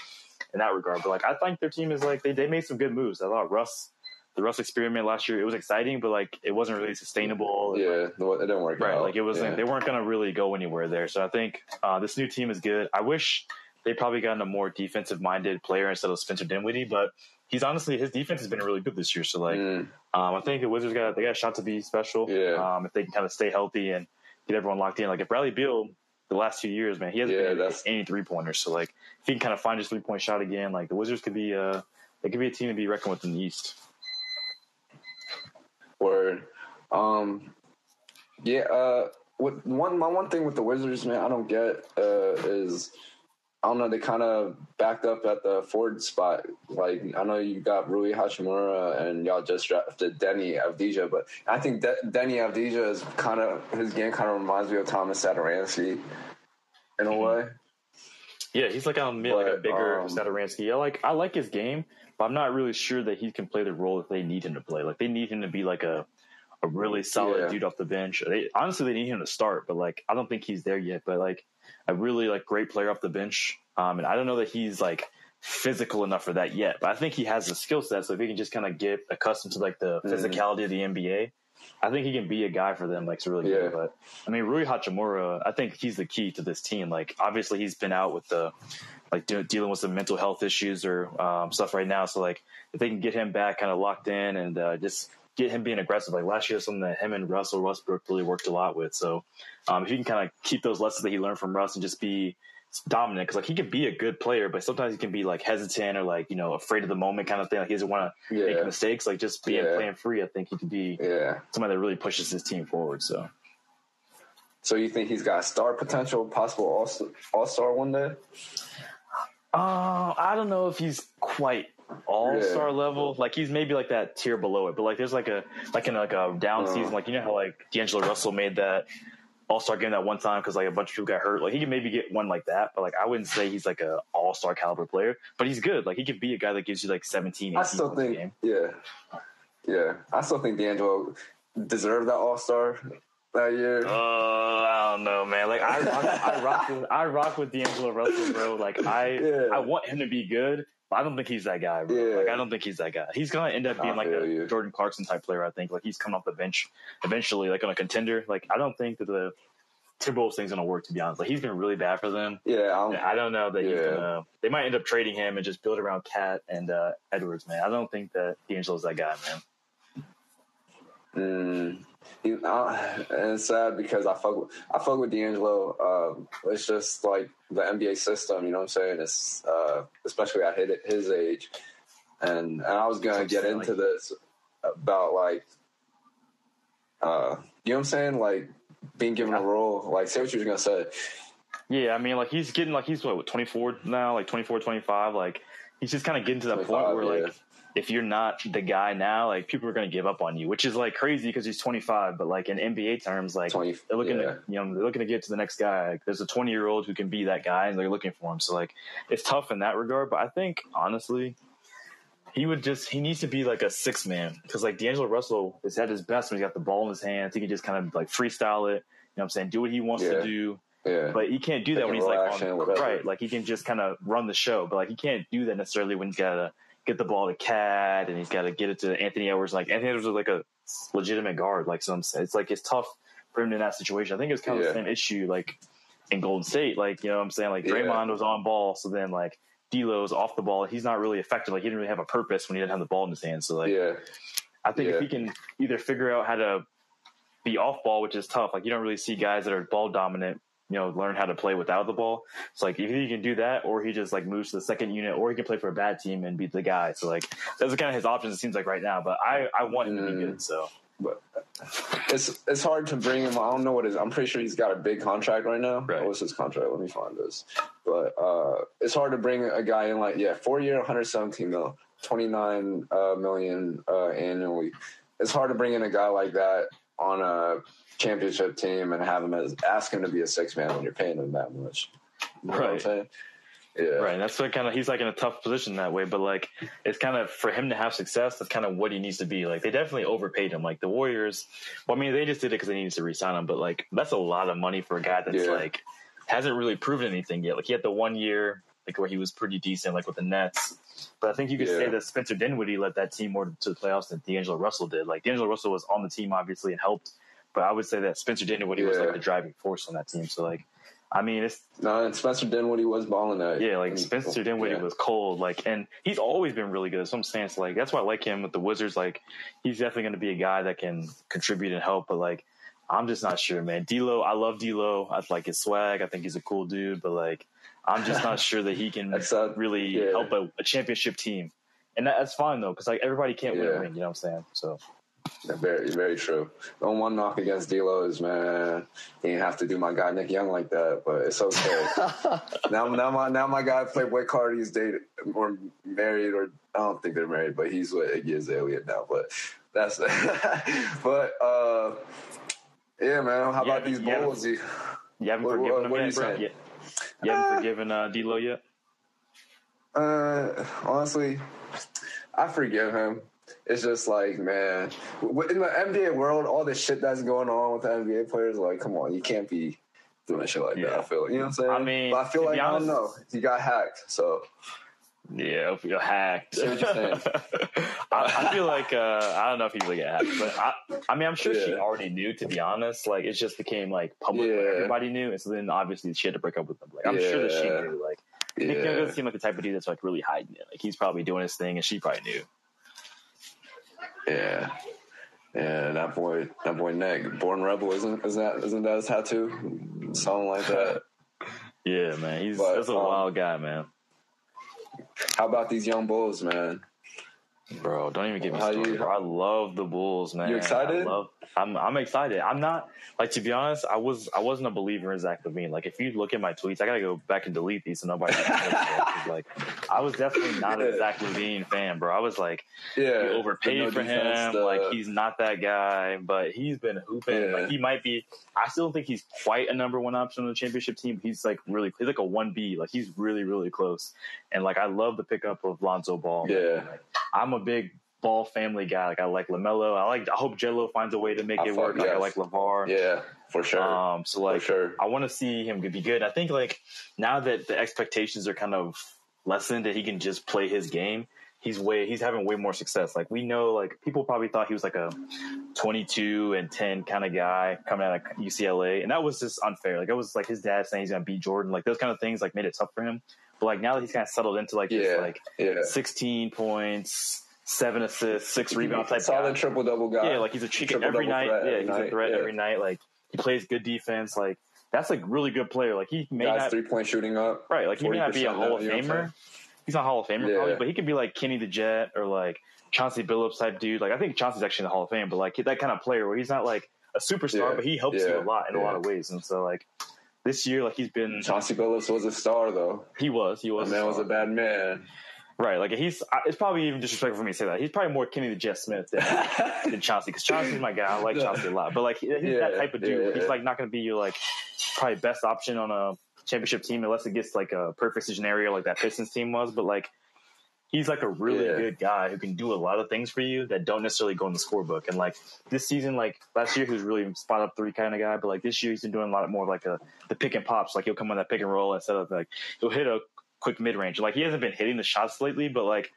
[SPEAKER 2] in that regard. But like I think their team is like they they made some good moves. I thought Russ, the Russ experiment last year, it was exciting, but like it wasn't really sustainable.
[SPEAKER 1] Yeah, no, it didn't work
[SPEAKER 2] Right,
[SPEAKER 1] out.
[SPEAKER 2] like it wasn't.
[SPEAKER 1] Yeah.
[SPEAKER 2] They weren't going to really go anywhere there. So I think uh, this new team is good. I wish they probably gotten a more defensive minded player instead of Spencer Dinwiddie, but he's honestly his defense has been really good this year. So like
[SPEAKER 1] Mm,
[SPEAKER 2] um, I think the Wizards got they got a shot to be special.
[SPEAKER 1] Yeah.
[SPEAKER 2] Um, if they can kind of stay healthy and get everyone locked in. Like if Bradley Beal, the last two years, man, he hasn't
[SPEAKER 1] Yeah,
[SPEAKER 2] been any three pointers. So like if he can kind of find his three point shot again, like the Wizards could be uh they could be a team to be reckoned with in the East.
[SPEAKER 1] Word. Um, yeah. Uh, with one, my one thing with the Wizards, man, I don't get uh, is I don't know. They kind of backed up at the Ford spot. Like I know you got Rui Hachimura and y'all just drafted Deni Avdija, but I think De- Deni Avdija is kind of his game kind of reminds me of Thomas Satoransky in a way.
[SPEAKER 2] Yeah, he's like on like a bigger
[SPEAKER 1] um,
[SPEAKER 2] Satoransky. I like I like his game, but I'm not really sure that he can play the role that they need him to play. Like they need him to be like a a really solid
[SPEAKER 1] Yeah.
[SPEAKER 2] dude off the bench. They honestly they need him to start, but like I don't think he's there yet. But like a really like great player off the bench. Um, and I don't know that he's like physical enough for that yet. But I think he has the skill set. So if he can just kind of get accustomed to like the
[SPEAKER 1] Mhm.
[SPEAKER 2] physicality of the NBA, I think he can be a guy for them. Like it's really
[SPEAKER 1] Yeah.
[SPEAKER 2] good. But I mean, Rui Hachimura, I think he's the key to this team. Like obviously he's been out with the like de- dealing with some mental health issues or um, stuff right now. So like if they can get him back kind of locked in and uh, just get him being aggressive. Like last year, something that him and Russell Westbrook really worked a lot with. So um, if he can kind of keep those lessons that he learned from Russ and just be dominant, because like he can be a good player, but sometimes he can be like hesitant or like you know afraid of the moment kind of thing. Like he doesn't want to make mistakes. Like just being
[SPEAKER 1] Yeah.
[SPEAKER 2] playing free, I think he can be
[SPEAKER 1] yeah.
[SPEAKER 2] somebody that really pushes his team forward. So.
[SPEAKER 1] So you think he's got star potential, possible all all star one day?
[SPEAKER 2] Uh, I don't know if he's quite all star level. Like he's maybe like that tier below it, but like there's like a like in like a down
[SPEAKER 1] Uh.
[SPEAKER 2] season, like you know how like D'Angelo Russell made that all star game that one time because like a bunch of people got hurt. Like he can maybe get one like that, but like I wouldn't say he's like a all star caliber player. But he's good. Like he could be a guy that gives you like 17, 18
[SPEAKER 1] I still think, yeah, yeah. I still think D'Angelo deserved that All Star that year.
[SPEAKER 2] Uh, I don't know, man. Like I rock, I rock with I rock with D'Angelo Russell, bro. Like I
[SPEAKER 1] Yeah.
[SPEAKER 2] I want him to be good, I don't think he's that guy, bro.
[SPEAKER 1] Yeah.
[SPEAKER 2] Like I don't think he's that guy. He's gonna end up being like a
[SPEAKER 1] you.
[SPEAKER 2] Jordan Clarkson type player. I think like he's coming off the bench eventually, like on a contender. Like I don't think that the Timberwolves thing's gonna work. To be honest, like he's been really bad for them.
[SPEAKER 1] yeah, I'm,
[SPEAKER 2] I don't know that he's
[SPEAKER 1] Yeah.
[SPEAKER 2] gonna. They might end up trading him and just build around KAT and uh, Edwards, man. I don't think that D'Angelo's that guy, man.
[SPEAKER 1] Mm, he, and it's sad because I fuck with, I fuck with D'Angelo. Um, it's just like the NBA system, you know what I'm saying? It's uh, especially at his, his age, and and I was gonna get into this about like, uh, you know what I'm saying? Like being given a role. Like, say what you was gonna say.
[SPEAKER 2] Yeah, I mean, like he's getting like he's what 24 now, like 24, 25. Like he's just kind of getting to that point where yeah. like if you're not the guy now, like people are going to give up on you, which is like crazy because he's 25. But like in NBA terms, like 20, they're looking yeah. to you know they're looking to get to the next guy. Like, there's a 20 year old who can be that guy, and they're looking for him. So like it's tough in that regard. But I think honestly, he would just he needs to be like a six man because like D'Angelo Russell is at his best when he's got the ball in his hands. He can just kind of like freestyle it. You know what I'm saying? Do what he wants yeah. to do. Yeah. But he can't do that when he's like on, right. Like he can just kind of run the show, but like he can't do that necessarily when he's got to get the ball to KAT and he's got to get it to Anthony Edwards. Like Anthony Edwards is like a legitimate guard. Like some, it's like it's tough for him in that situation. I think it's kind of yeah. the same issue like in Golden State. Like you know what I'm saying? Like Draymond yeah. was on ball, so then like D'Lo's off the ball. He's not really effective. Like he didn't really have a purpose when he didn't have the ball in his hands. So like, yeah. I think if he can either figure out how to be off ball, which is tough. Like you don't really see guys that are ball dominant, you know, learn how to play without the ball. It's like if he can do that, or he just like moves to the second unit, or he can play for a bad team and beat the guy. So like those are kind of his options. It seems like right now, but I I want him mm. to be good. So.
[SPEAKER 1] But it's it's hard to bring him. I don't know what his. I'm pretty sure he's got a big contract right now. Right. What's his contract? Let me find this. But uh, it's hard to bring a guy in like yeah, four year, 117 mil, 29 uh, million uh, annually. It's hard to bring in a guy like that on a championship team and have him as ask him to be a six man when you're paying him that much. You know
[SPEAKER 2] right. Yeah. Right. That's what kind of he's like in a tough position that way, but like it's kind of for him to have success. That's kind of what he needs to be. Like they definitely overpaid him. Like the Warriors. Well, I mean, they just did it because they needed to resign him, but like that's a lot of money for a guy that's yeah. like hasn't really proven anything yet. Like he had the one year like where he was pretty decent, like with the Nets. But I think you could yeah. say that Spencer Dinwiddie led that team more to the playoffs than D'Angelo Russell did. Like D'Angelo Russell was on the team obviously and helped, but I would say that Spencer Dinwiddie yeah. was like the driving force on that team. So like, I mean, it's
[SPEAKER 1] no, and Spencer Dinwiddie was balling that.
[SPEAKER 2] Yeah, like Spencer Dinwiddie yeah. was cold, like, and he's always been really good. So I'm saying, like, that's why I like him with the Wizards. Like, he's definitely going to be a guy that can contribute and help. But like, I'm just not sure, man. D'Lo, I love D'Lo. I like his swag. I think he's a cool dude. But like, I'm just not sure that he can really yeah. help a, a, championship team. And that, that's fine though, because like everybody can't yeah. win a ring. You know what I'm saying? So.
[SPEAKER 1] Yeah, very, very true. The only one knock against D'Lo is man, he didn't have to do my guy Nick Young like that, but it's okay. now, now my now my guy Playboi Carti's dated or married, or I don't think they're married, but he's with Iggy Azalea now. But that's but uh, yeah, man. How about these Bulls?
[SPEAKER 2] You, you haven't forgiven what, them what yet, bro? You haven't uh, forgiven uh, D'Lo yet?
[SPEAKER 1] Uh, honestly, I forgive him. It's just like, man, in the NBA world, all the shit that's going on with the NBA players, like, come on, you can't be doing shit like yeah. that. I feel, you know what I'm saying? I mean, but I feel like honest, I don't know. He got hacked, so
[SPEAKER 2] yeah, if you're hacked. I, I, feel like uh, I don't know if he's like hacked, but I, I mean, I'm sure yeah. she already knew. To be honest, like it just became like public. Yeah. Everybody knew, and so then obviously she had to break up with him. Like I'm yeah. sure that she knew. Like. Nick Young doesn't seem like the type of dude that's like really hiding it. Like he's probably doing his thing, and she probably knew.
[SPEAKER 1] Yeah. Yeah, that boy, that boy Nick, born rebel, isn't isn't that isn't that his tattoo? Something like that.
[SPEAKER 2] yeah, man, he's but, that's a um, wild guy, man.
[SPEAKER 1] How about these young bulls, man?
[SPEAKER 2] Bro, don't even get me started. You, I love the Bulls, man.
[SPEAKER 1] You excited?
[SPEAKER 2] I love, I'm I'm excited. I'm not like to be honest. I was I wasn't a believer in Zach LaVine. Like if you look at my tweets, I gotta go back and delete these so nobody. like I was definitely not a Zach LaVine fan, bro. I was like, yeah, overpaid no for him. Stuff. Like he's not that guy, but he's been hooping. Yeah. Like he might be. I still think he's quite a number one option on the championship team. He's like really. He's like a one B. Like he's really really close. And like I love the pickup of Lonzo Ball.
[SPEAKER 1] Yeah.
[SPEAKER 2] Like, I'm a big ball family guy. Like I like LaMelo. I like. I hope Gelo finds a way to make I it work. Yes. Like I like LaVar.
[SPEAKER 1] Yeah, for sure.
[SPEAKER 2] Um, so like, sure. I want to see him be good. I think like now that the expectations are kind of lessened, that he can just play his game. He's way he's having way more success. Like we know, like people probably thought he was like a 22 and 10 kind of guy coming out of UCLA, and that was just unfair. Like it was like his dad saying he's gonna beat Jordan. Like those kind of things like made it tough for him. But like now that he's kind of settled into like yeah, this, like yeah. 16 points, seven assists, six rebounds type
[SPEAKER 1] solid triple double guy.
[SPEAKER 2] Yeah, like he's a chicken every night. Yeah, he's night. a threat yeah. every night. Like he plays good defense. Like that's like really good player. Like he may
[SPEAKER 1] Guys
[SPEAKER 2] not
[SPEAKER 1] three point shooting up.
[SPEAKER 2] Right. Like he may not be a Hall of Famer. He's not Hall of Famer probably, but he could be like Kenny the Jet or like Chauncey Billups type dude. Like I think Chauncey's actually in the Hall of Fame, but like that kind of player where he's not like a superstar, but he helps you a lot in a lot of ways. And so like this year, like he's been
[SPEAKER 1] Chauncey Billups was a star though.
[SPEAKER 2] He was. He was.
[SPEAKER 1] The man was a bad man.
[SPEAKER 2] Right, like he's. It's probably even disrespectful for me to say that. He's probably more Kenny to Jeff Smith than, than Chauncey because Chauncey's my guy. I like Chauncey a lot, but like he's yeah, that type of dude. Yeah, he's like not going to be your like probably best option on a championship team unless it gets like a perfect scenario like that Pistons team was. But like he's like a really yeah. good guy who can do a lot of things for you that don't necessarily go in the scorebook. And like this season, like last year, he was really spot up three kind of guy, but like this year, he's been doing a lot more like a the pick and pops. Like he'll come on that pick and roll instead of like he'll hit a quick mid range. Like he hasn't been hitting the shots lately, but like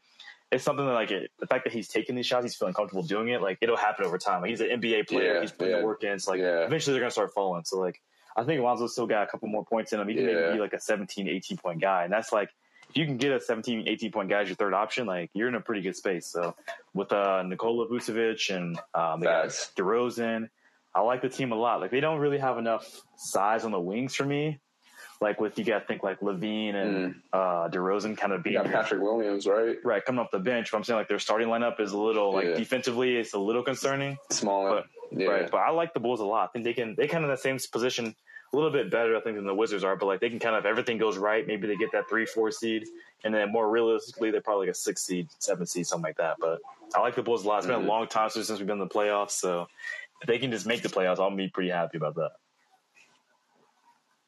[SPEAKER 2] it's something that like it, the fact that he's taking these shots, he's feeling comfortable doing it. Like it'll happen over time. Like, he's an NBA player. Yeah, he's putting yeah. the work in. It's like eventually they're gonna start falling. So like I think Alonzo's still got a couple more points in him. He can maybe be like a 17, 18 point guy, and that's like if you can get a 17, 18 point guy as your third option, like you're in a pretty good space. So with uh, Nikola Vucevic and um, they got DeRozan, I like the team a lot. Like they don't really have enough size on the wings for me like with you got to think like LaVine and mm. uh, DeRozan kind of being
[SPEAKER 1] you Patrick Williams, right?
[SPEAKER 2] Right, coming off the bench. But I'm saying like their starting lineup is a little like yeah. defensively, it's a little concerning.
[SPEAKER 1] Small,
[SPEAKER 2] but,
[SPEAKER 1] yeah.
[SPEAKER 2] right. But I like the Bulls a lot. I think they can they kind of in the same position, a little bit better I think than the Wizards are. But like they can kind of if everything goes right. Maybe they get that three four seed, and then more realistically they're probably like a six seed, seven seed, something like that. But I like the Bulls a lot. It's mm-hmm. been a mm-hmm. long time since we've been in the playoffs, so if they can just make the playoffs, I'll be pretty happy about that.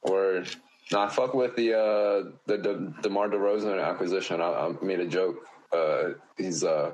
[SPEAKER 1] Word. No, I fuck with the uh, the De- DeMar DeRozan acquisition. I, I made a joke. Uh, he's uh,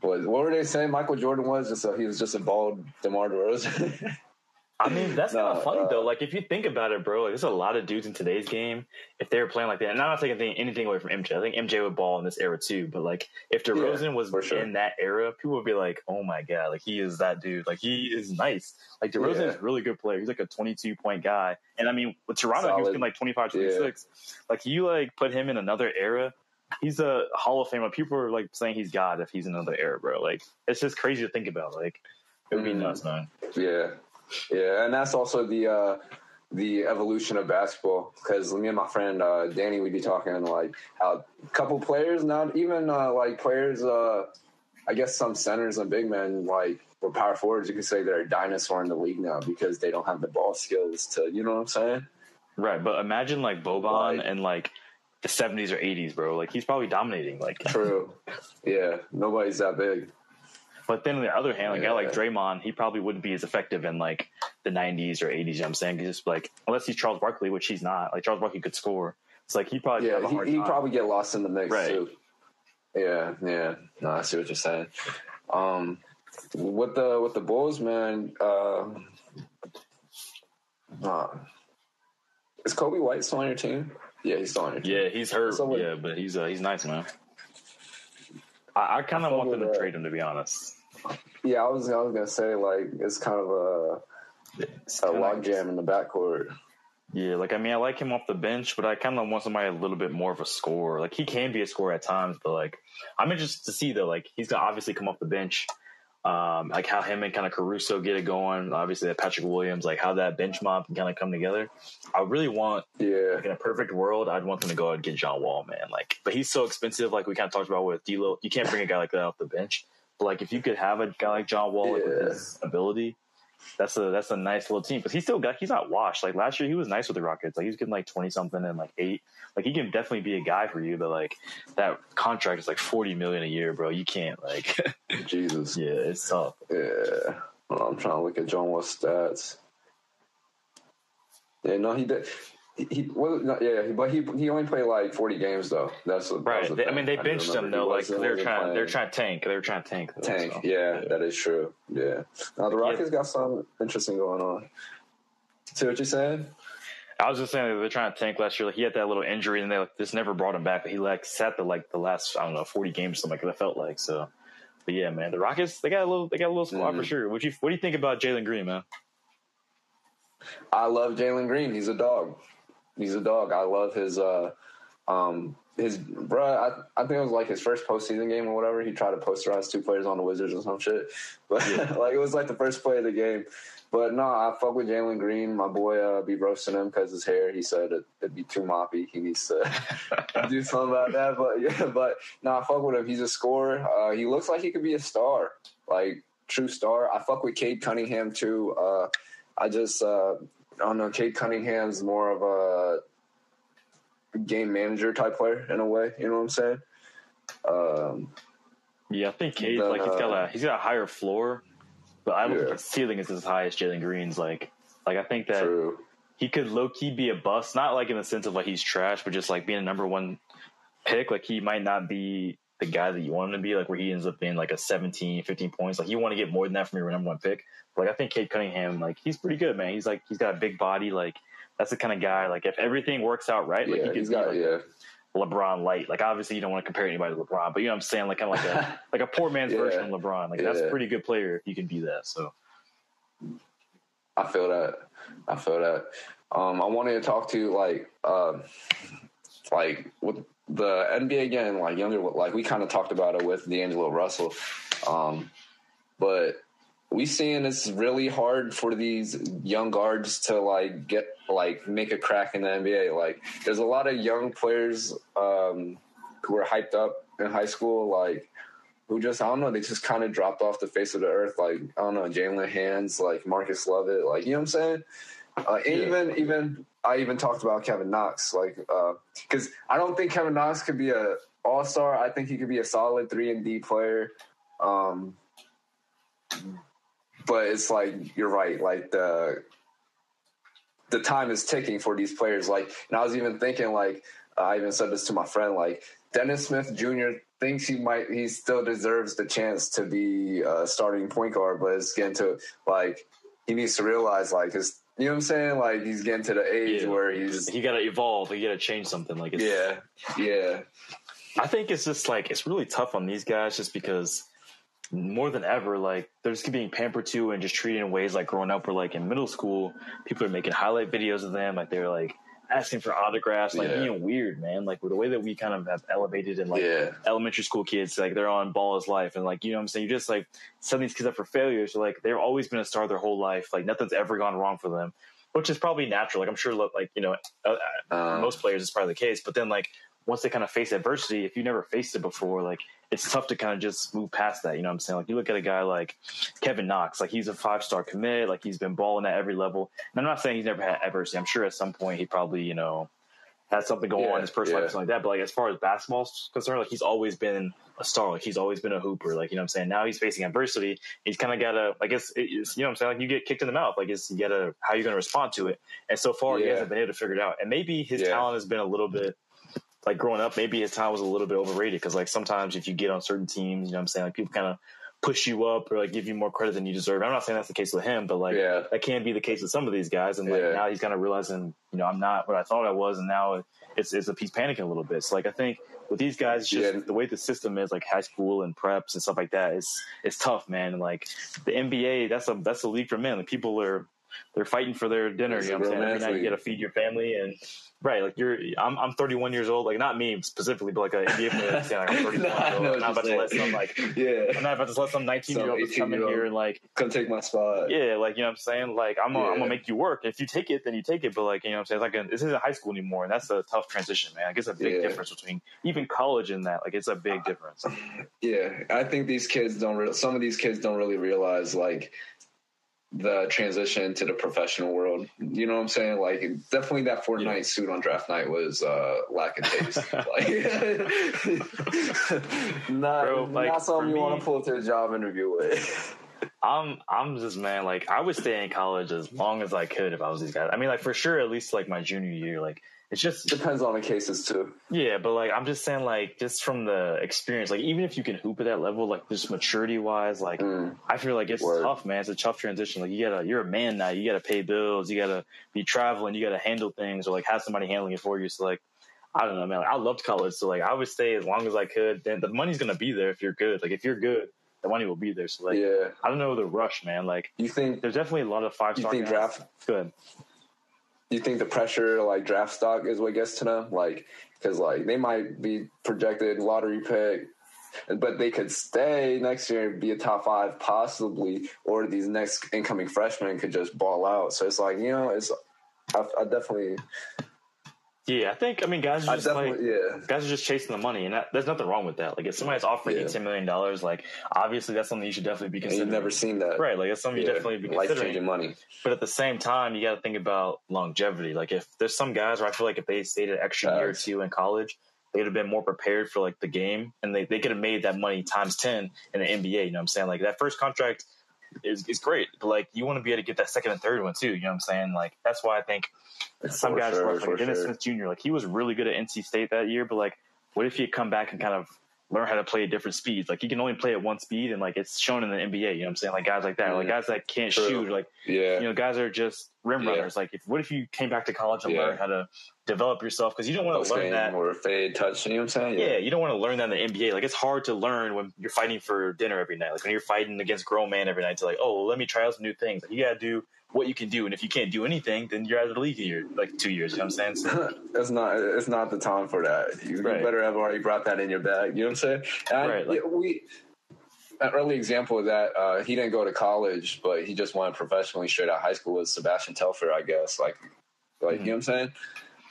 [SPEAKER 1] what, what were they saying? Michael Jordan was just a, he was just a bald DeMar DeRozan.
[SPEAKER 2] I mean, that's kind of funny uh, though. Like if you think about it, bro, like there's a lot of dudes in today's game. If they were playing like that, and I'm not taking anything away from MJ. I think MJ would ball in this era too. But like if DeRozan yeah, was sure. in that era, people would be like, "Oh my god, like he is that dude. Like he is nice. Like DeRozan yeah. is a really good player. He's like a 22 point guy. And I mean, with Toronto, Solid. he was getting like 25, 26. Yeah. Like you like put him in another era. He's a Hall of Famer. People are like saying he's God if he's another era, bro. Like it's just crazy to think about. Like it would be mm. nuts, man.
[SPEAKER 1] Yeah. Yeah, and that's also the uh, the evolution of basketball because me and my friend uh, Danny would be talking like how a couple players, not even uh, like players, uh, I guess some centers and big men like or power forwards, you could say they're a dinosaur in the league now because they don't have the ball skills to, you know what I'm saying?
[SPEAKER 2] Right, but imagine like Boban like, and like the 70s or 80s, bro. Like he's probably dominating. Like
[SPEAKER 1] true, yeah. Nobody's that big.
[SPEAKER 2] But then on the other hand, like yeah. guy like Draymond, he probably wouldn't be as effective in like the 90s or 80s. You know I'm saying he's just like unless he's Charles Barkley, which he's not. Like Charles Barkley could score. It's like he probably
[SPEAKER 1] yeah he he probably get lost in the mix right. too. Yeah, yeah. No, I see what you're saying. Um, with the with the Bulls, man. Uh, uh, is Coby White still on your team? Yeah, he's still on your team.
[SPEAKER 2] Yeah, he's hurt. So, yeah, but he's uh, he's nice, man. I, I kind of want them to trade him, to be honest.
[SPEAKER 1] Yeah, I was I was gonna say like it's kind of a it's a logjam in the backcourt.
[SPEAKER 2] Yeah, like I mean, I like him off the bench, but I kind of want somebody a little bit more of a scorer. Like he can be a scorer at times, but like I'm interested to see though. Like he's gonna obviously come off the bench um, like how him and kind of Caruso get it going. Obviously, that Patrick Williams, like how that bench mob can kind of come together. I really want,
[SPEAKER 1] yeah,
[SPEAKER 2] like in a perfect world, I'd want them to go out and get John Wall, man. Like, but he's so expensive. Like we kind of talked about with D'Lo, you can't bring a guy like that off the bench. But like if you could have a guy like John Wall yeah. with his ability, that's a that's a nice little team. Because he's still got he's not washed. Like last year, he was nice with the Rockets. Like he's getting like twenty something and like eight. Like he can definitely be a guy for you. But like that contract is like forty million a year, bro. You can't like
[SPEAKER 1] Jesus.
[SPEAKER 2] Yeah, it's tough.
[SPEAKER 1] Yeah, I'm trying to look at John Wall's stats. Yeah, no, he did he well, not, yeah, but he he only played like forty games though. That's
[SPEAKER 2] right. That they, I mean, they benched him though. Like they're trying, playing. they're trying to tank. They're trying to tank.
[SPEAKER 1] Though, tank. So. Yeah, yeah, that is true. Yeah. Now the Rockets yeah. got some interesting going on. See what you're saying?
[SPEAKER 2] I was just saying they're trying to tank last year. Like he had that little injury, and they like this never brought him back. But he like sat the like the last I don't know forty games, or something like that felt like. So, but yeah, man, the Rockets they got a little they got a little squad mm. for sure. What you what do you think about Jalen Green, man?
[SPEAKER 1] I love Jalen Green. He's a dog. He's a dog. I love his uh um his bro. I, I think it was like his first postseason game or whatever. He tried to posterize two players on the Wizards or some shit, but yeah. like it was like the first play of the game. But no, I fuck with Jalen Green. My boy uh, be roasting him because his hair. He said it, would be too moppy. He needs to do something about that. But yeah, but no, I fuck with him. He's a scorer. Uh, he looks like he could be a star, like true star. I fuck with Cade Cunningham too. Uh, I just uh, I don't know. Cade Cunningham's more of a game manager type player in a way. You know what I'm saying? Um,
[SPEAKER 2] yeah, I think Cade like he's got a he's got a higher floor, but I don't
[SPEAKER 1] Yeah.
[SPEAKER 2] think his ceiling is as high as Jalen Green's. Like, like I think that
[SPEAKER 1] true.
[SPEAKER 2] he could low key be a bust, not like in the sense of like he's trash, but just like being a number one pick. Like he might not be the guy that you want him to be, like where he ends up being like a 17, 15 points. Like you want to get more than that from your number one pick. But, like I think Cade Cunningham, like he's pretty good, man. He's like he's got a big body, like that's the kind of guy. Like if everything works out right, like
[SPEAKER 1] Yeah,
[SPEAKER 2] he be
[SPEAKER 1] got
[SPEAKER 2] like
[SPEAKER 1] yeah.
[SPEAKER 2] LeBron light. Like obviously you don't want to compare anybody to LeBron, but you know what I'm saying, like kind of like a like a poor man's
[SPEAKER 1] Yeah.
[SPEAKER 2] version of LeBron. Like that's a pretty good player if you can be that. So
[SPEAKER 1] I feel that. I feel that. Um, I wanted to talk to like, um, like with the NBA again, like younger, like we kind of talked about it with D'Angelo Russell, um, but we seeing it's really hard for these young guards to like get like make a crack in the NBA. Like, there's a lot of young players um, who are hyped up in high school, like who just I don't know, they just kind of dropped off the face of the earth. Like I don't know, Jaylen Hands, like Marcus Lovett, like you know what I'm saying. Uh, and
[SPEAKER 2] Yeah.
[SPEAKER 1] even even I even talked about Kevin Knox, like because I don't think Kevin Knox could be a All Star. I think he could be a solid three and D player. Um, but it's like you're right, like the the time is ticking for these players. Like, and I was even thinking, like, I even said this to my friend, like, Dennis Smith Jr. thinks he might, he still deserves the chance to be a starting point guard, but it's getting to, like, he needs to realize, like, his, you know what I'm saying? Like, he's getting to the age
[SPEAKER 2] Yeah.
[SPEAKER 1] where he's,
[SPEAKER 2] he got to evolve. He got to change something. Like it's,
[SPEAKER 1] yeah, yeah,
[SPEAKER 2] I think it's just like it's really tough on these guys just because more than ever, like they're just being pampered to and just treated in ways like growing up where like in middle school, people are making highlight videos of them, like they're like asking for autographs, like
[SPEAKER 1] Yeah.
[SPEAKER 2] being weird, man. Like with the way that we kind of have elevated and like
[SPEAKER 1] yeah,
[SPEAKER 2] elementary school kids, like they're on ball is life, and like you know what I'm saying. You just like set these kids up for failure. So like they've always been a star their whole life. Like nothing's ever gone wrong for them, which is probably natural. Like I'm sure, like you know, uh,
[SPEAKER 1] uh,
[SPEAKER 2] most players it's probably the case. But then like once they kind of face adversity, if you never faced it before, like it's tough to kind of just move past that. You know what I'm saying? Like you look at a guy like Kevin Knox, like he's a five star commit, like he's been balling at every level. And I'm not saying he's never had adversity. I'm sure at some point he probably, you know, had something going on in his personal life,
[SPEAKER 1] yeah.
[SPEAKER 2] something like that. But like as far as basketball's concerned, like he's always been a star. Like he's always been a hooper. Like you know what I'm saying. Now he's facing adversity. He's kind of got to. I guess it's, you know what I'm saying. Like you get kicked in the mouth. Like it's you got to how you going to respond to it. And so far he hasn't been able to figure it out. And maybe his
[SPEAKER 1] Yeah.
[SPEAKER 2] talent has been a little bit like growing up. Maybe his time was a little bit overrated because like sometimes if you get on certain teams, you know what I'm saying. Like people kind of push you up or like give you more credit than you deserve. I'm not saying that's the case with him, but like
[SPEAKER 1] yeah,
[SPEAKER 2] that can be the case with some of these guys. And like
[SPEAKER 1] Yeah.
[SPEAKER 2] now he's kind of realizing, you know, I'm not what I thought I was, and now it's it's a he's panicking a little bit. So like I think with these guys, it's just
[SPEAKER 1] Yeah.
[SPEAKER 2] the way the system is, like high school and preps and stuff like that. It's it's tough, man. And like the NBA, that's a that's a league for men. Like people are they're fighting for their dinner.
[SPEAKER 1] It's
[SPEAKER 2] you know what I'm saying? Every night you got to feed your family and. Right, like you're, I'm, I'm 31 years old. Like not me specifically, but like an NBA player. like, I'm 31
[SPEAKER 1] Nah,
[SPEAKER 2] years old. I'm not about to let some like,
[SPEAKER 1] yeah.
[SPEAKER 2] I'm not about to let some 19 year old come in here and like
[SPEAKER 1] Come take my spot.
[SPEAKER 2] yeah, like you know what I'm saying. Like I'm gonna, I'm
[SPEAKER 1] Yeah.
[SPEAKER 2] gonna make you work. If you take it, then you take it. But like you know what I'm saying. It's like a, this isn't high school anymore, and that's a tough transition, man. I guess a big
[SPEAKER 1] Yeah.
[SPEAKER 2] difference between even college and that. Like it's a big difference.
[SPEAKER 1] Yeah, I think these kids don't. Re- some of these kids don't really realize like the transition to the professional world. You know what I'm saying? Like definitely that Fortnite
[SPEAKER 2] Yeah.
[SPEAKER 1] suit on draft night was uh, lacking taste. like, not
[SPEAKER 2] Bro, like,
[SPEAKER 1] not something
[SPEAKER 2] for
[SPEAKER 1] you want to pull to a job interview with.
[SPEAKER 2] I'm I'm just man. Like I would stay in college as long as I could if I was these guys. I mean, like for sure, at least like my junior year. Like it's just
[SPEAKER 1] Depends on the cases too.
[SPEAKER 2] Yeah, but like I'm just saying, like just from the experience, like even if you can hoop at that level, like just maturity wise, like
[SPEAKER 1] Mm.
[SPEAKER 2] I feel like it's
[SPEAKER 1] Word.
[SPEAKER 2] tough, man. It's a tough transition. Like you gotta, you're a man now. You gotta pay bills. You gotta be traveling. You gotta handle things, or like have somebody handling it for you. So like, I don't know, man. Like, I loved college, so like I would stay as long as I could. Then the money's gonna be there if you're good. Like if you're good, the money will be there. So like,
[SPEAKER 1] yeah,
[SPEAKER 2] I don't know the rush, man. Like
[SPEAKER 1] you think
[SPEAKER 2] there's definitely a lot of five
[SPEAKER 1] you
[SPEAKER 2] star.
[SPEAKER 1] think draft
[SPEAKER 2] Good.
[SPEAKER 1] You think the pressure like draft stock is what gets to them? Like because like they might be projected lottery pick but they could stay next year and be a top five possibly or these next incoming freshmen could just ball out. So it's like you know it's i, I definitely
[SPEAKER 2] Yeah, I think. I mean, guys are just like
[SPEAKER 1] yeah
[SPEAKER 2] guys are just chasing the money, and that, there's nothing wrong with that. Like if somebody's offering you ten million dollars, like obviously that's something you should definitely be
[SPEAKER 1] and
[SPEAKER 2] considering.
[SPEAKER 1] you've never seen that
[SPEAKER 2] right? Like that's something you definitely be
[SPEAKER 1] life
[SPEAKER 2] considering.
[SPEAKER 1] changing money
[SPEAKER 2] But at the same time, you got to think about longevity. Like if there's some guys where I feel like if they stayed an extra year or two in college, they'd have been more prepared for like the game, and they, they could have made that money times ten in the NBA. You know what I'm saying? Like that first contract is is great, but like you want to be able to get that second and third one too. You know what I'm saying? Like that's why I think some guys sure, like Dennis sure. Smith Jr. Like he was really good at NC State that year, but like what if he come back and kind of learn how to play at different speeds. Like he can only play at one speed, and like it's shown in the NBA. You know what I'm saying? Like guys like that, mm like guys that can't True. shoot, like yeah, you know, guys are just rim yeah. runners. Like if what if you came back to college and yeah. learned how to develop yourself? Because you don't want to learn that
[SPEAKER 1] or fade touch. You know what I'm saying?
[SPEAKER 2] Yeah. yeah, you don't want to learn that in the NBA. Like it's hard to learn when you're fighting for dinner every night. Like when you're fighting against grown man every night. To like, oh, well, let me try out some new things. Like you gotta do what you can do. And if you can't do anything, then you're out of the league in like two years. You know what I'm saying? So,
[SPEAKER 1] it's not it's not the time for that. You, right. better have already brought that in your bag. You know what I'm saying? And right. Like, we an early example of that, uh, he didn't go to college, but he just went professionally straight out of high school was Sebastian Telfair, I guess. Like like mm-hmm. you know what I'm saying?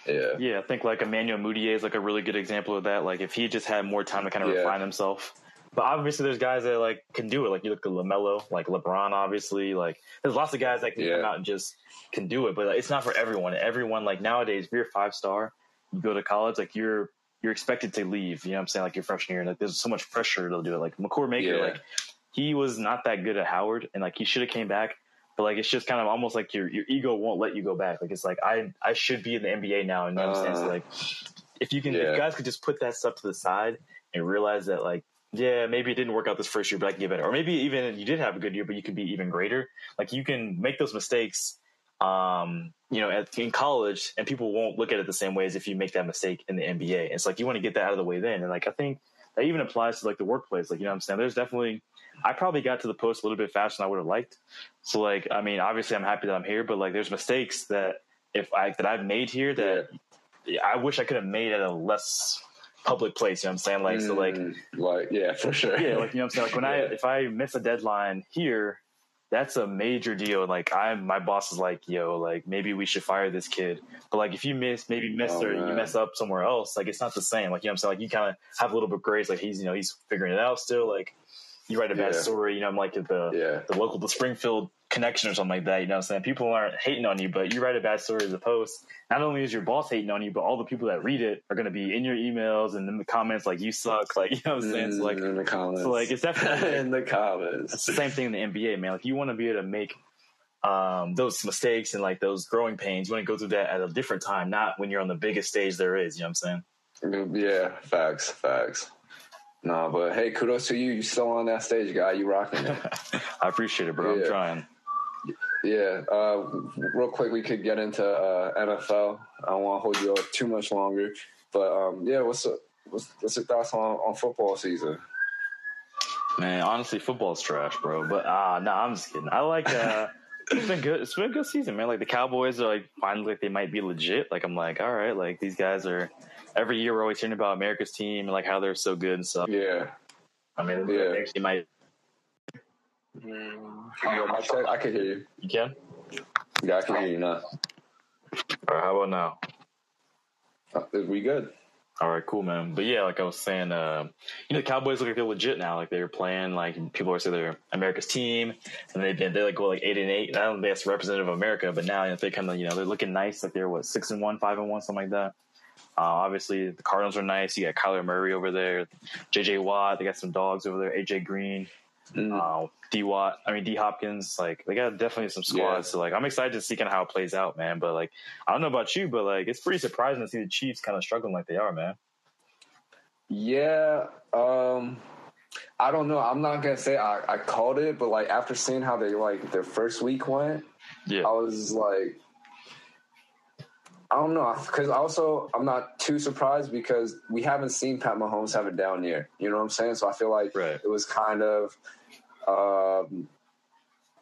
[SPEAKER 1] Yeah.
[SPEAKER 2] Yeah, I think like Emmanuel Mudiay is like a really good example of that. Like if he just had more time to kind of yeah. refine himself but obviously, there's guys that like can do it. Like you look at LaMelo, like LeBron. Obviously, like there's lots of guys that can yeah. come out and just can do it. But like, it's not for everyone. Everyone like nowadays, if you're a five star, you go to college, like you're you're expected to leave. You know what I'm saying? Like your freshman year, and like there's so much pressure to do it. Like Makur Maker, yeah. like he was not that good at Howard, and like he should have came back. But like it's just kind of almost like your your ego won't let you go back. Like it's like I I should be in the NBA now, and you know what I'm saying? So uh. like if you can, yeah. if guys could just put that stuff to the side and realize that like yeah, maybe it didn't work out this first year, but I can get better. Or maybe even you did have a good year, but you could be even greater. Like you can make those mistakes, um, you know, at, in college, and people won't look at it the same way as if you make that mistake in the NBA. It's like you want to get that out of the way then. And like I think that even applies to like the workplace. Like you know, what I'm saying there's definitely. I probably got to the post a little bit faster than I would have liked. So like, I mean, obviously I'm happy that I'm here, but like, there's mistakes that if I that I've made here that yeah. I wish I could have made at a less public place. You know what I'm saying? Like, mm, so like,
[SPEAKER 1] mm, like, yeah, for sure.
[SPEAKER 2] Yeah. Like, you know what I'm saying? Like when yeah. I, if I miss a deadline here, that's a major deal. Like I'm, my boss is like, yo, like maybe we should fire this kid. But like if you miss, maybe miss oh, or man. you mess up somewhere else, like it's not the same. Like, you know what I'm saying? Like you kind of have a little bit of grace. Like he's, you know, he's figuring it out still. Like you write a bad yeah. story, you know, I'm like the, yeah. the local, the Springfield connection or something like that. You know what I'm saying? People aren't hating on you, but you write a bad story as a post. Not only is your boss hating on you, but all the people that read it are going to be in your emails and in the comments like you suck. Like, you know what I'm saying? So like,
[SPEAKER 1] in the comments.
[SPEAKER 2] So like, it's definitely
[SPEAKER 1] in the comments.
[SPEAKER 2] It's the same thing in the NBA, man. Like, you want to be able to make um, those mistakes and like those growing pains. You want to go through that at a different time, not when you're on the biggest stage there is. You know what I'm
[SPEAKER 1] saying? Yeah, facts, facts. No, but hey, kudos to you. You still on that stage, guy. You rocking it.
[SPEAKER 2] I appreciate it, bro. Yeah. I'm trying.
[SPEAKER 1] Yeah, uh, real quick, we could get into uh, NFL. I don't want to hold you up too much longer, but um, yeah, what's up? What's, what's your thoughts on, on football season?
[SPEAKER 2] Man, honestly, football's trash, bro. But ah, uh, no, nah, I'm just kidding. I like. Uh, it's been good. It's been a good season, man. Like the Cowboys are like finally like they might be legit. Like I'm like, all right, like these guys are. Every year we're always hearing about America's team and like how they're so good and stuff.
[SPEAKER 1] Yeah.
[SPEAKER 2] I mean, yeah. actually might
[SPEAKER 1] Mm, I, I can hear you.
[SPEAKER 2] You can?
[SPEAKER 1] Yeah, I can hear you now.
[SPEAKER 2] All right, how about now?
[SPEAKER 1] Uh, we good?
[SPEAKER 2] All right, cool, man. But yeah, like I was saying, uh, you know, the Cowboys look like they're legit now. Like they're playing, like people are saying they're America's team, and they've been they like go like eight and eight. And I don't think that's representative of America, but now you know, they kind of you know they're looking nice. Like they're what six and one, five and one, something like that. Uh, obviously, the Cardinals are nice. You got Kyler Murray over there, J.J. Watt. They got some dogs over there, AJ Green. Mm. Uh, D Watt, I mean D Hopkins, like they got definitely some squads. Yeah. So like I'm excited to see kind of how it plays out, man. But like I don't know about you, but like it's pretty surprising to see the Chiefs kind of struggling like they are, man.
[SPEAKER 1] Yeah, um, I don't know. I'm not gonna say I, I called it, but like after seeing how they like their first week went, yeah, I was like, I don't know, because also I'm not too surprised because we haven't seen Pat Mahomes have a down year. You know what I'm saying? So I feel like right. it was kind of um,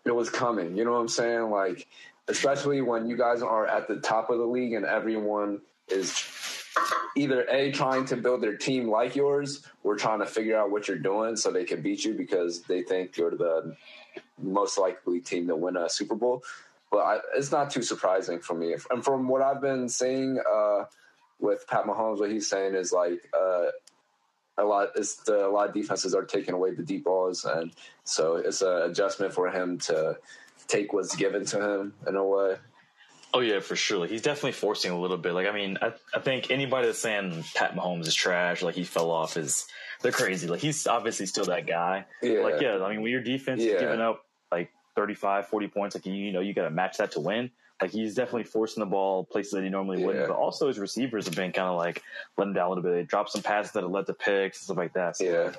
[SPEAKER 1] it was coming. You know what I'm saying? Like, especially when you guys are at the top of the league and everyone is either a trying to build their team like yours or trying to figure out what you're doing so they can beat you because they think you're the most likely team to win a Super Bowl. But I, it's not too surprising for me. And from what I've been seeing uh, with Pat Mahomes, what he's saying is like uh, a lot it's the, a lot of defenses are taking away the deep balls and so it's an adjustment for him to take what's given to him in a way
[SPEAKER 2] Oh yeah, for sure. Like, he's definitely forcing a little bit. Like I mean, I, I think anybody that's saying Pat Mahomes is trash, like he fell off, is they're crazy. Like he's obviously still that guy.
[SPEAKER 1] Yeah.
[SPEAKER 2] Like yeah, I mean when your defense
[SPEAKER 1] Yeah.
[SPEAKER 2] is giving up 35, 40 points, like you, you know you got to match that to win. Like he's definitely forcing the ball places that he normally wouldn't. But also his receivers have been kind of like letting down a little bit. They dropped some passes that have led to picks and stuff like that. So,
[SPEAKER 1] Yeah,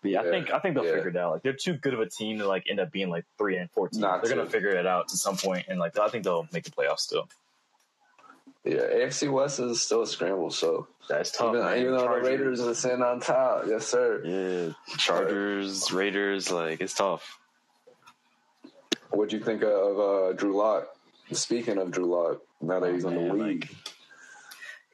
[SPEAKER 2] but yeah, I think I think they'll
[SPEAKER 1] Yeah.
[SPEAKER 2] figure it out. Like they're too good of a team to like end up being like three and fourteen.
[SPEAKER 1] Not
[SPEAKER 2] they're
[SPEAKER 1] to.
[SPEAKER 2] gonna figure it out to some point, and like I think they'll make the playoffs still.
[SPEAKER 1] yeah. AFC West is still a scramble. So
[SPEAKER 2] That's tough.
[SPEAKER 1] even,
[SPEAKER 2] man.
[SPEAKER 1] even though
[SPEAKER 2] Chargers-
[SPEAKER 1] the Raiders are sitting on top, yes sir.
[SPEAKER 2] Yeah, Chargers, Raiders, like it's tough.
[SPEAKER 1] What'd you think of uh, Drew Lock? Speaking of Drew Lock, now that he's in the
[SPEAKER 2] Man,
[SPEAKER 1] league,
[SPEAKER 2] like,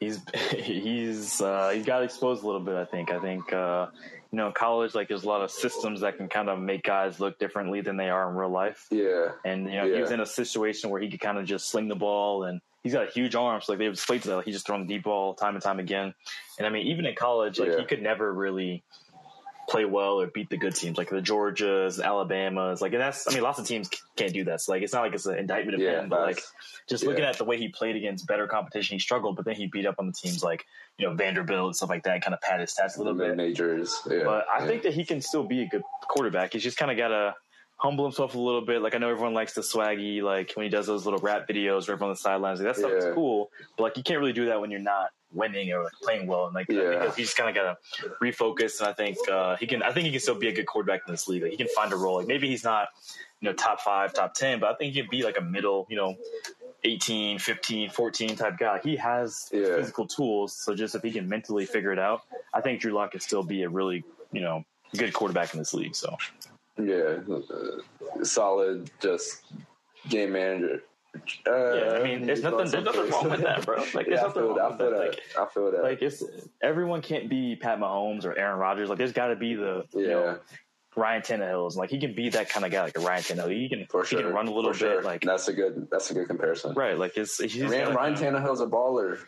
[SPEAKER 2] he's he's uh, he got exposed a little bit. I think. I think uh, you know, in college, like there's a lot of systems that can kind of make guys look differently than they are in real life.
[SPEAKER 1] yeah,
[SPEAKER 2] And you know, he was in a situation where he could kind of just sling the ball, and he's got a huge arm, so like they would displayed that like, he's just throwing the deep ball time and time again. And I mean, even in college, like
[SPEAKER 1] Yeah.
[SPEAKER 2] he could never really play well or beat the good teams, like the Georgias, Alabamas. Like, and that's I mean, lots of teams can't do that. So like, it's not like it's an indictment of
[SPEAKER 1] yeah.
[SPEAKER 2] him, but like just
[SPEAKER 1] Yeah.
[SPEAKER 2] looking at the way he played against better competition, he struggled, but then he beat up on the teams like you know Vanderbilt and stuff like that, and kind of pad his stats a little bit.
[SPEAKER 1] majors. Yeah,
[SPEAKER 2] But I
[SPEAKER 1] yeah.
[SPEAKER 2] think that he can still be a good quarterback. He's just kind of got to humble himself a little bit. Like I know everyone likes the swaggy, like when he does those little rap videos right on the sidelines. Like, that stuff is cool, but like you can't really do that when you're not winning or like, playing well. And like
[SPEAKER 1] Yeah.
[SPEAKER 2] that he's kind of got to refocus. And I think uh, he can. I think he can still be a good quarterback in this league. Like he can find a role. Like maybe he's not you know top five, top ten, but I think he can be like a middle, you know. 18, 15, 14 type guy. He has
[SPEAKER 1] Yeah.
[SPEAKER 2] physical tools. So just if he can mentally figure it out, I think Drew Lock can still be a really, you know, good quarterback in this league. So
[SPEAKER 1] yeah, uh, solid, just game manager. Uh,
[SPEAKER 2] yeah, I mean, there's nothing, there's nothing wrong with that, bro. Like, there's
[SPEAKER 1] yeah,
[SPEAKER 2] nothing wrong
[SPEAKER 1] that.
[SPEAKER 2] With
[SPEAKER 1] feel
[SPEAKER 2] that.
[SPEAKER 1] that.
[SPEAKER 2] Like,
[SPEAKER 1] I feel that.
[SPEAKER 2] like it's everyone can't be Pat Mahomes or Aaron Rodgers. Like, there's got to be the you
[SPEAKER 1] yeah,
[SPEAKER 2] know Ryan Tannehill's. Like, he can be that kind of guy, like a Ryan Tannehill. He can
[SPEAKER 1] for sure.
[SPEAKER 2] he can run a little
[SPEAKER 1] for
[SPEAKER 2] bit.
[SPEAKER 1] sure.
[SPEAKER 2] Like,
[SPEAKER 1] that's a good. That's a good comparison.
[SPEAKER 2] right, like it's he's
[SPEAKER 1] Ryan, Ryan Tannehill's a baller.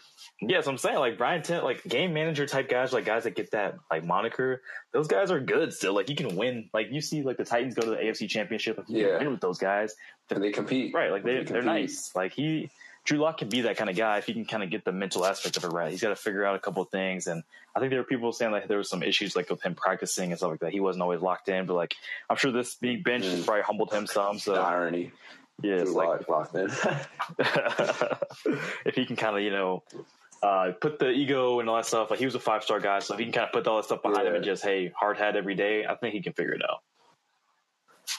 [SPEAKER 2] Yeah, so I'm saying like Brian Tent, like game manager type guys, like guys that get that like moniker. Those guys are good still. Like you can win. Like you see, like the Titans go to the AFC Championship. Like
[SPEAKER 1] Yeah.
[SPEAKER 2] win with those guys,
[SPEAKER 1] And they compete.
[SPEAKER 2] right? Like they
[SPEAKER 1] They
[SPEAKER 2] they're nice. Like he, Drew Lock can be that kind of guy if he can kind of get the mental aspect of it right. He's got to figure out a couple of things, and I think there were people saying like there was some issues like with him practicing and stuff like that. He wasn't always locked in, but like I'm sure this being benched has
[SPEAKER 1] Mm.
[SPEAKER 2] probably humbled him some. So
[SPEAKER 1] The irony.
[SPEAKER 2] yeah, it's like
[SPEAKER 1] Lock locked in.
[SPEAKER 2] if he can kind of you know uh, put the ego and all that stuff like he was a five star guy so if he can kind of put all that stuff behind him and just hey hard hat every day i think he can figure it out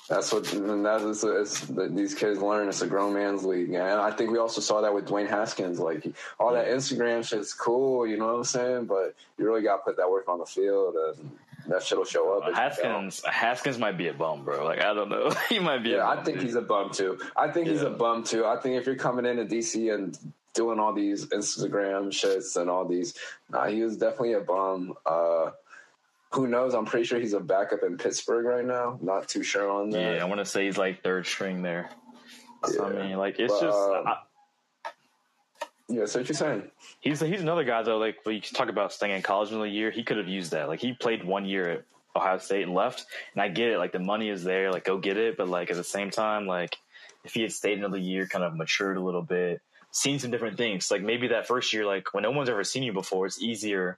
[SPEAKER 1] That's what and that is it's, these kids learn. It's a grown man's league, and I think we also saw that with Dwayne Haskins. Like all that Instagram shit's cool, you know what I'm saying? But you really got to put that work on the field, and that shit'll show up.
[SPEAKER 2] Uh,
[SPEAKER 1] as you go.
[SPEAKER 2] haskins haskins might be a bum bro like i don't know he might be a
[SPEAKER 1] Yeah,
[SPEAKER 2] bum,
[SPEAKER 1] I think
[SPEAKER 2] dude.
[SPEAKER 1] he's a bum too. I think he's a bum too. I think if you're coming into DC and doing all these Instagram shits and all these, nah, he was definitely a bum. Uh, who knows? I'm pretty sure he's a backup in Pittsburgh right now. Not too sure on that.
[SPEAKER 2] yeah i want to say he's like third string there so i mean like it's
[SPEAKER 1] But,
[SPEAKER 2] just
[SPEAKER 1] um,
[SPEAKER 2] I,
[SPEAKER 1] Yeah, so what you're saying?
[SPEAKER 2] he's he's another guy though like when you talk about staying in college in a year he could have used that like he played one year at ohio state and left and i get it like the money is there like go get it but like at the same time like if he had stayed another year kind of matured a little bit seen some different things like maybe that first year like when no one's ever seen you before it's easier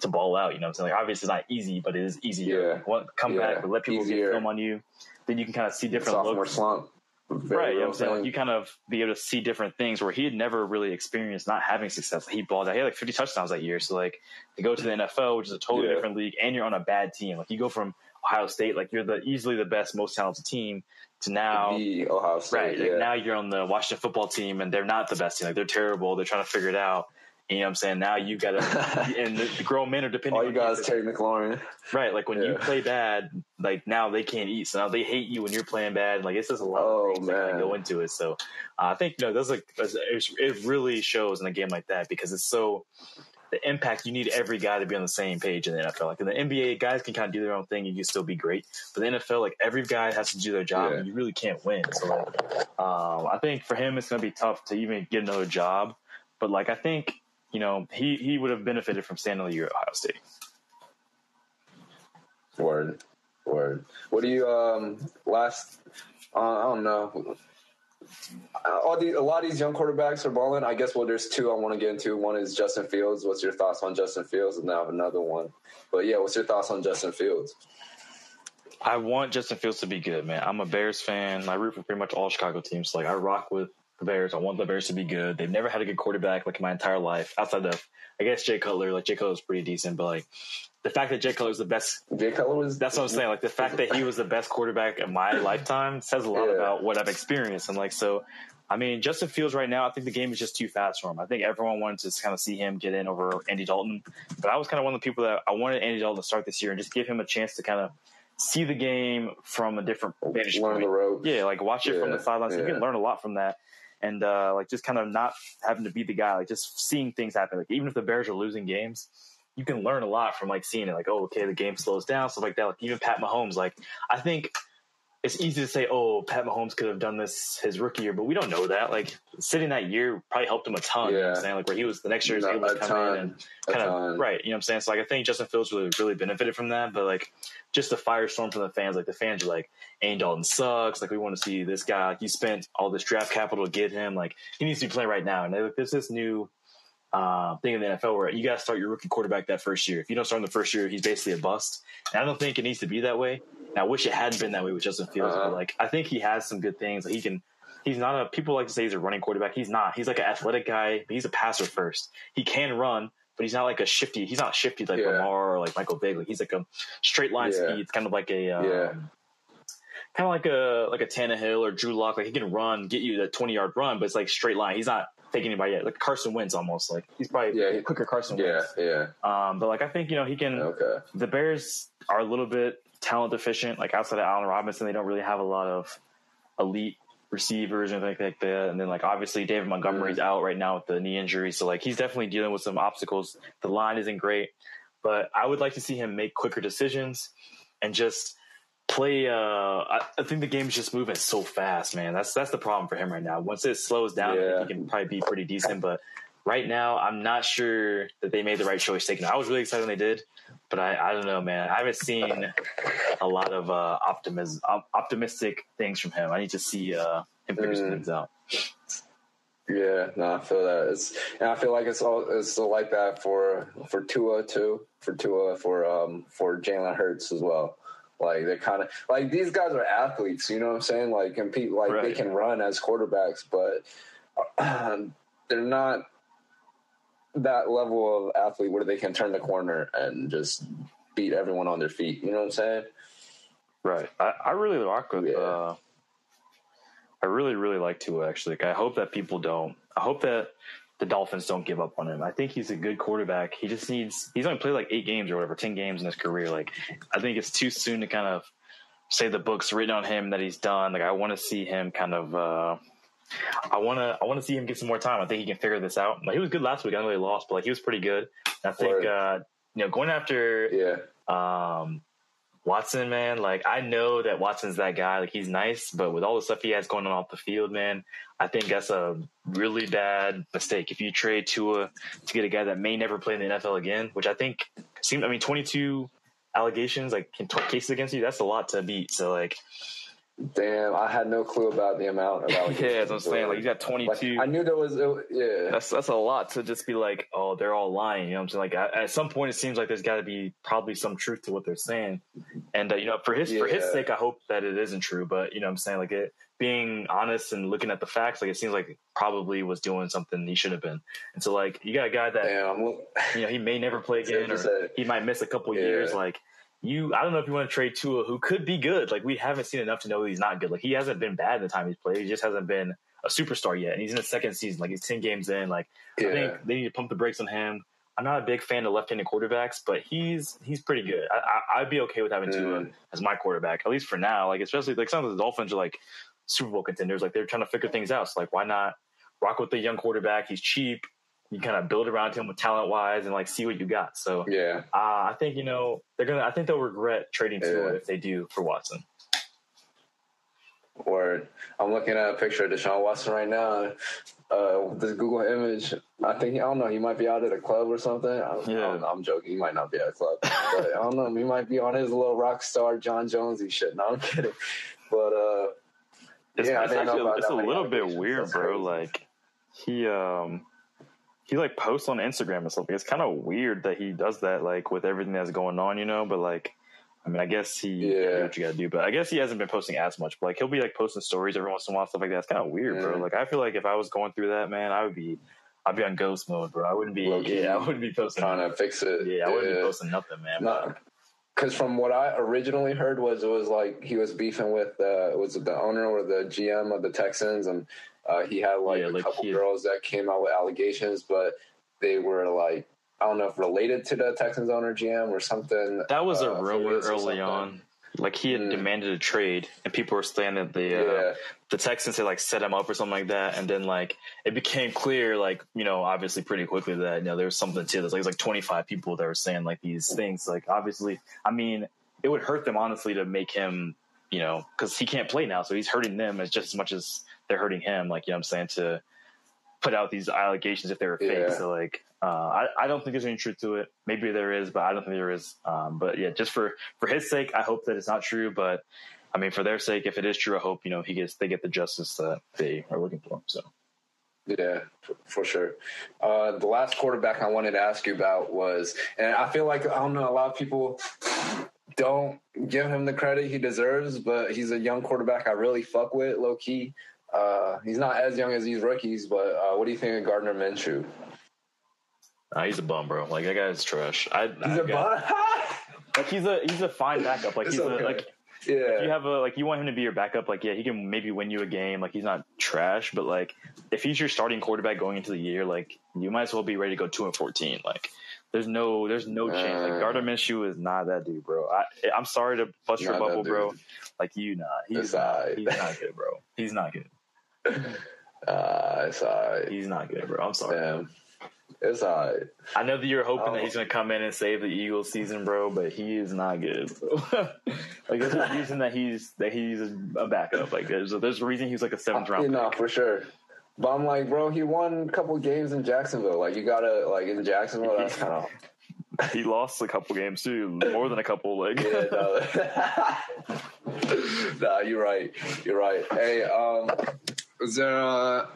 [SPEAKER 2] to ball out you know what i'm saying like obviously it's not easy but it is easier
[SPEAKER 1] Yeah.
[SPEAKER 2] Like, come
[SPEAKER 1] Yeah.
[SPEAKER 2] back let people
[SPEAKER 1] Easier.
[SPEAKER 2] get film on you then you can kind of see different
[SPEAKER 1] Sophomore
[SPEAKER 2] looks
[SPEAKER 1] slump. Very
[SPEAKER 2] right, you know what I'm saying? Like you kind of be able to see different things where he had never really experienced not having success. He balled out. He had like 50 touchdowns that year. So like to go to the NFL, which is a totally
[SPEAKER 1] Yeah.
[SPEAKER 2] different league, and you're on a bad team. Like you go from Ohio State, like you're the easily the best, most talented team, to now.
[SPEAKER 1] the Ohio State.
[SPEAKER 2] Right,
[SPEAKER 1] yeah.
[SPEAKER 2] like now you're on the Washington football team, and they're not the best team. Like they're terrible. They're trying to figure it out. You know what I'm saying? Now you got to, and the, the grown men are depending
[SPEAKER 1] all you is Terry McLaurin.
[SPEAKER 2] Right, like when you play bad, like now they can't eat, so now they hate you when you're playing bad. Like it's just a lot
[SPEAKER 1] Oh,
[SPEAKER 2] of things that kinda
[SPEAKER 1] man.
[SPEAKER 2] go into it. So uh, I think you know there's like it really shows in a game like that because it's so the impact. You need every guy to be on the same page in the NFL. Like in the NBA, guys can kind of do their own thing and you still be great. But the NFL, like every guy has to do their job,
[SPEAKER 1] Yeah.
[SPEAKER 2] and you really can't win. So like, um, I think for him, it's going to be tough to even get another job. But like I think you know he he would have benefited from staying another year at Ohio State.
[SPEAKER 1] Word, word. What do you um last? Uh, I don't know. Uh, all the a lot of these young quarterbacks are balling. I guess well, there's two I want to get into. One is Justin Fields. What's your thoughts on Justin Fields? And then I have another one. But yeah, what's your thoughts on Justin Fields?
[SPEAKER 2] I want Justin Fields to be good, man. I'm a Bears fan. I root for pretty much all Chicago teams. Like I rock with the Bears. I want the Bears to be good. They've never had a good quarterback like my entire life outside of I guess Jay Cutler. Like Jay Cutler's pretty decent, but like the fact that Jay Cutler was the best.
[SPEAKER 1] Jay Cutler was.
[SPEAKER 2] That's what I'm saying. Like the fact that he was the best quarterback in my lifetime says a lot yeah. about what I've experienced. And like so, I mean, Justin Fields right now, I think the game is just too fast for him. I think everyone wanted to kind of see him get in over Andy Dalton, but I was kind of one of the people that I wanted Andy Dalton to start this year and just give him a chance to kind of see the game from a different vantage
[SPEAKER 1] learn
[SPEAKER 2] point.
[SPEAKER 1] the ropes.
[SPEAKER 2] Yeah, like watch it yeah, from the sidelines. Yeah. You can learn a lot from that. And uh, like just kind of not having to be the guy, like just seeing things happen. Like even if the Bears are losing games, you can learn a lot from like seeing it. Like, oh, okay, the game slows down, stuff like that. Like even Pat Mahomes, like I think it's easy to say, oh, Pat Mahomes could have done this his rookie year, but we don't know that. Like sitting that year probably helped him a ton. Yeah. You know I'm saying? Like where he was the next year, he was able to come ton, in and kind of right. You know what I'm saying? So like I think Justin Fields really really benefited from that, but like just the firestorm from the fans. Like the fans are like, Andy Dalton sucks. Like we want to see this guy. Like you spent all this draft capital to get him. Like he needs to be playing right now. And like, there's this new uh, thing in the NFL where you got to start your rookie quarterback that first year. If you don't start in the first year, he's basically a bust. And I don't think it needs to be that way. And I wish it hadn't been that way with Justin Fields. Uh-huh. But like, I think he has some good things. Like he can. He's not a. People like to say he's a running quarterback. He's not. He's like an athletic guy. But he's a passer first. He can run, but he's not like a shifty. He's not shifty like yeah. Lamar or like Michael Vick. Like he's like a straight line yeah. speed. It's kind of like a. Um, yeah. Kind of like a like a Tannehill or Drew Lock. Like he can run, get you the twenty yard run, but it's like straight line. He's not taking anybody yet. Like Carson Wentz almost. Like he's probably yeah, quicker Carson Wentz.
[SPEAKER 1] Yeah,
[SPEAKER 2] yeah. Um, but like I think you know he can.
[SPEAKER 1] Okay.
[SPEAKER 2] The Bears are a little bit talent deficient. Like outside of Allen Robinson, they don't really have a lot of elite receivers and things like that. And then like obviously David Montgomery's mm. out right now with the knee injury, so like he's definitely dealing with some obstacles. The line isn't great, but I would like to see him make quicker decisions and just play. Uh, I, I, think the game is just moving so fast, man. That's that's the problem for him right now. Once it slows down, yeah. he can probably be pretty decent, but. Right now, I'm not sure that they made the right choice taking. I was really excited when they did, but I, I don't know, man. I haven't seen a lot of uh, optimism, optimistic things from him. I need to see uh, him figure mm. things out.
[SPEAKER 1] Yeah, no, I feel that. It's and I feel like it's all it's like that for for Tua too, for Tua for um for Jalen Hurts as well. Like they're kind of like these guys are athletes, you know what I'm saying? Like compete, like right. they can run as quarterbacks, but um, they're not that level of athlete where they can turn the corner and just beat everyone on their feet. You know what I'm saying?
[SPEAKER 2] Right. I, I really rock with. Yeah. Uh, I really, really like Tua. Actually, like, I hope that people don't. I hope that the Dolphins don't give up on him. I think he's a good quarterback. He just needs. He's only played like eight games or whatever, ten games in his career. Like, I think it's too soon to kind of say the book's written on him that he's done. Like, I want to see him kind of. Uh, I want to I want to see him get some more time. I think he can figure this out. Like he was good last week. I know he lost, but like he was pretty good. I think uh, you know going after
[SPEAKER 1] yeah
[SPEAKER 2] um, Watson, man. Like I know that Watson's that guy. Like he's nice, but with all the stuff he has going on off the field, man, I think that's a really bad mistake. If you trade Tua to get a guy that may never play in the NFL again, which I think seemed. I mean, twenty two allegations, like cases against you, that's a lot to beat. So like
[SPEAKER 1] Damn, I had no clue about the amount of
[SPEAKER 2] allegations. yeah, that's what I'm saying. Like you got 22.
[SPEAKER 1] Like, I knew there was, yeah.
[SPEAKER 2] That's that's a lot to just be like, oh, they're all lying. You know what I'm saying? Like at, at some point, it seems like there's got to be probably some truth to what they're saying. And uh, you know, for his yeah. for his sake, I hope that it isn't true. But you know, what I'm saying like it being honest and looking at the facts, like it seems like probably was doing something he shouldn't have been. And so like you got a guy that
[SPEAKER 1] Damn,
[SPEAKER 2] you know he may never play again, or he might miss a couple yeah. years. Like you I don't know if you want to trade Tua, who could be good. Like we haven't seen enough to know he's not good. Like he hasn't been bad in the time he's played. He just hasn't been a superstar yet. And he's in the second season. Like he's ten games in. Like yeah. I think they need to pump the brakes on him. I'm not a big fan of left-handed quarterbacks, but he's he's pretty good. I, would be okay with having mm. Tua as my quarterback, at least for now. Like especially like some of the Dolphins are like Super Bowl contenders. Like they're trying to figure things out. So like why not rock with the young quarterback? He's cheap you kind of build around him with talent wise and like see what you got. So
[SPEAKER 1] yeah,
[SPEAKER 2] uh, I think you know they're gonna. I think they'll regret trading Tua yeah. if they do for Watson.
[SPEAKER 1] Or I'm looking at a picture of Deshaun Watson right now. Uh, this Google image, I think I don't know. He might be out at a club or something. I, yeah. I am joking. He might not be at a club, but I don't know. He might be on his little rock star Jon Jonesy shit. No, I'm kidding. But uh,
[SPEAKER 2] It's,
[SPEAKER 3] Yeah, I
[SPEAKER 2] it's actually it's a little bit weird,
[SPEAKER 3] That's
[SPEAKER 2] bro.
[SPEAKER 3] crazy.
[SPEAKER 2] Like he um he like posts on Instagram and stuff. It's kind of weird that he does that, like with everything that's going on, you know. But like, I mean, I guess he you
[SPEAKER 1] Yeah.
[SPEAKER 2] what you gotta do. But I guess he hasn't been posting as much. But like, he'll be like posting stories every once in a while, stuff like that. It's kind of weird, bro. Like, I feel like if I was going through that, man, I would be, I'd be on ghost mode, bro. I wouldn't be,
[SPEAKER 1] Low-key
[SPEAKER 2] yeah, I wouldn't be posting.
[SPEAKER 1] trying to fix it.
[SPEAKER 2] yeah, I wouldn't be posting nothing, man.
[SPEAKER 1] No, because from what I originally heard was it was like he was beefing with uh, was it the owner or the GM of the Texans, and uh, he had like
[SPEAKER 2] Yeah,
[SPEAKER 1] a
[SPEAKER 2] like
[SPEAKER 1] couple
[SPEAKER 2] he-
[SPEAKER 1] girls that came out with allegations, but they were like I don't know if related to the Texans owner GM or something.
[SPEAKER 2] That was a
[SPEAKER 1] uh,
[SPEAKER 2] rumor early on. Like he had
[SPEAKER 1] Mm.
[SPEAKER 2] demanded a trade, and people were saying that the uh,
[SPEAKER 1] Yeah,
[SPEAKER 2] the Texans had like set him up or something like that, and then like it became clear, like you know, obviously pretty quickly that you know there was something to this. Like it was like twenty five people that were saying like these things. Like obviously, I mean, it would hurt them honestly to make him, you know, because he can't play now, so he's hurting them as just as much as they're hurting him. Like you know, what I'm saying to put out these allegations if they were fake.
[SPEAKER 1] Yeah.
[SPEAKER 2] So like, uh, I I don't think there's any truth to it. Maybe there is, but I don't think there is. Um, but yeah, just for for his sake, I hope that it's not true. But I mean, for their sake, if it is true, I hope you know he gets they get the justice that they are looking for. So
[SPEAKER 1] Yeah, for, for sure. Uh, the last quarterback I wanted to ask you about was, and I feel like I don't know, a lot of people don't give him the credit he deserves, but he's a young quarterback I really fuck with, low key. Uh, he's not as young as these rookies, but uh, what do you think of Gardner Minshew?
[SPEAKER 2] uh, he's a bum, bro. Like that guy's trash. I,
[SPEAKER 1] He's
[SPEAKER 2] I
[SPEAKER 1] a bum.
[SPEAKER 2] Like he's a he's a fine backup. Like he's
[SPEAKER 1] okay.
[SPEAKER 2] a, like if you have a like you want him to be your backup. Like yeah, he can maybe win you a game. Like he's not trash, but like if he's your starting quarterback going into the year, like you might as well be ready to go two and fourteen. Like there's no there's no chance. Like. Gardner Minshew is not that dude, bro. I I'm sorry to bust your
[SPEAKER 1] Not
[SPEAKER 2] bubble, bro. Like you not. He's
[SPEAKER 1] It's
[SPEAKER 2] not. He's not good, bro. He's not good.
[SPEAKER 1] uh, it's alright.
[SPEAKER 2] He's not good, bro. I'm sorry.
[SPEAKER 1] Damn, it's alright.
[SPEAKER 2] I know that you're hoping that he's going to come in and save the Eagles season, bro, but he is not good. Like there's a reason that he's that he's a backup. Like there's a, there's a reason he's like a seventh round.
[SPEAKER 1] You know, for sure. But I'm like, bro, he won a couple games in Jacksonville. Like, you gotta like in Jacksonville. That's kind of
[SPEAKER 2] He lost a couple games too, more than a couple. Like
[SPEAKER 1] yeah. No. nah, you're right. You're right. Hey, um, is there uh,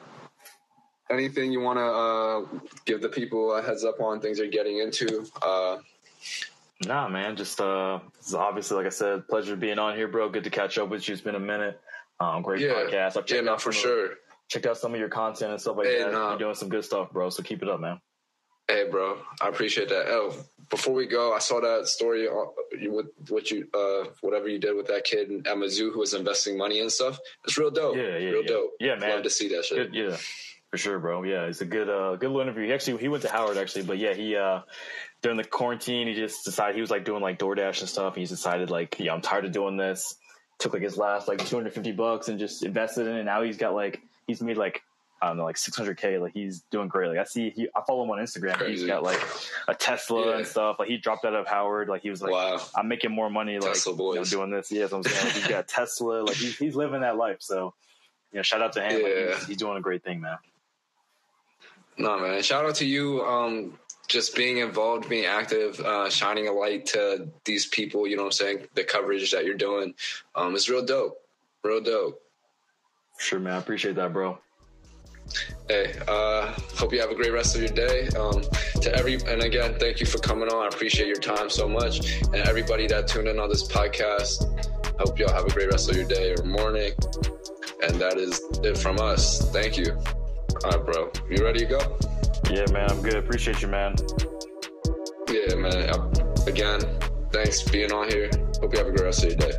[SPEAKER 1] anything you want to uh, give the people a heads up on things you're getting into? Uh,
[SPEAKER 2] Nah, man. Just uh, it's obviously, like I said, pleasure being on here, bro. Good to catch up with you. It's been a minute. Um, great
[SPEAKER 1] yeah,
[SPEAKER 2] podcast. I've
[SPEAKER 1] yeah,
[SPEAKER 2] checked
[SPEAKER 1] no,
[SPEAKER 2] out
[SPEAKER 1] for
[SPEAKER 2] some of-
[SPEAKER 1] sure.
[SPEAKER 2] checked out some of your content and stuff like
[SPEAKER 1] Hey,
[SPEAKER 2] that. You're doing some good stuff, bro. So keep it up, man.
[SPEAKER 1] Hey, bro, I appreciate that. Oh, before we go, I saw that story with what you, uh, whatever you did with that kid at Mizzou who was investing money and stuff. It's real dope.
[SPEAKER 2] Yeah, yeah,
[SPEAKER 1] real
[SPEAKER 2] yeah.
[SPEAKER 1] dope.
[SPEAKER 2] Yeah, man.
[SPEAKER 1] Love to see that shit.
[SPEAKER 2] Good, yeah, for sure, bro. Yeah, it's a good, uh, good little interview. He actually, he went to Howard actually, but yeah, he, uh, during the quarantine, he just decided he was like doing like DoorDash and stuff. He decided like, yeah, I'm tired of doing this. Took like his last like 250 bucks and just invested in it. Now he's got like, he's made like, I like 600k. Like he's doing great. Like I see, he, I follow him on Instagram. He's got like a Tesla
[SPEAKER 1] Yeah.
[SPEAKER 2] and stuff. Like he dropped out of Howard. Like he was like,
[SPEAKER 1] wow.
[SPEAKER 2] I'm making more money like
[SPEAKER 1] Tesla
[SPEAKER 2] you know, doing this. Yeah, that's what I'm saying. Like, he's got Tesla. Like he's, he's living that life. So, you know, shout out to him. Like,
[SPEAKER 1] Yeah.
[SPEAKER 2] he's, he's doing a great thing, man.
[SPEAKER 1] No, man. Shout out to you. Um, just being involved, being active, uh, shining a light to these people. You know what I'm saying? The coverage that you're doing, um, is real dope. Real dope.
[SPEAKER 2] Sure, man. I appreciate that, bro.
[SPEAKER 1] Hey, uh, hope you have a great rest of your day. Um, to every and again, thank you for coming on. I appreciate your time so much, and everybody that tuned in on this podcast. I hope y'all have a great rest of your day or morning. And that is it from us. Thank you. All right, bro. You ready to go?
[SPEAKER 2] Yeah, man. I'm good. Appreciate you, man.
[SPEAKER 1] Yeah, man. Uh, Again, thanks for being on here. Hope you have a great rest of your day.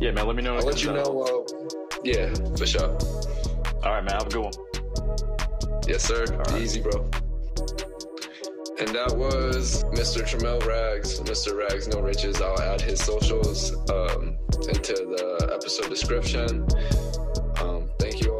[SPEAKER 2] Yeah, man. Let me know.
[SPEAKER 1] I'll let you know. Uh, yeah, for sure.
[SPEAKER 2] All right, man. Have a good one.
[SPEAKER 1] Yes, sir.
[SPEAKER 2] Right.
[SPEAKER 1] Easy, bro. And that was Mr. Tramel Rags, Mr. Rags No Riches. I'll add his socials um, into the episode description. Um, thank you all.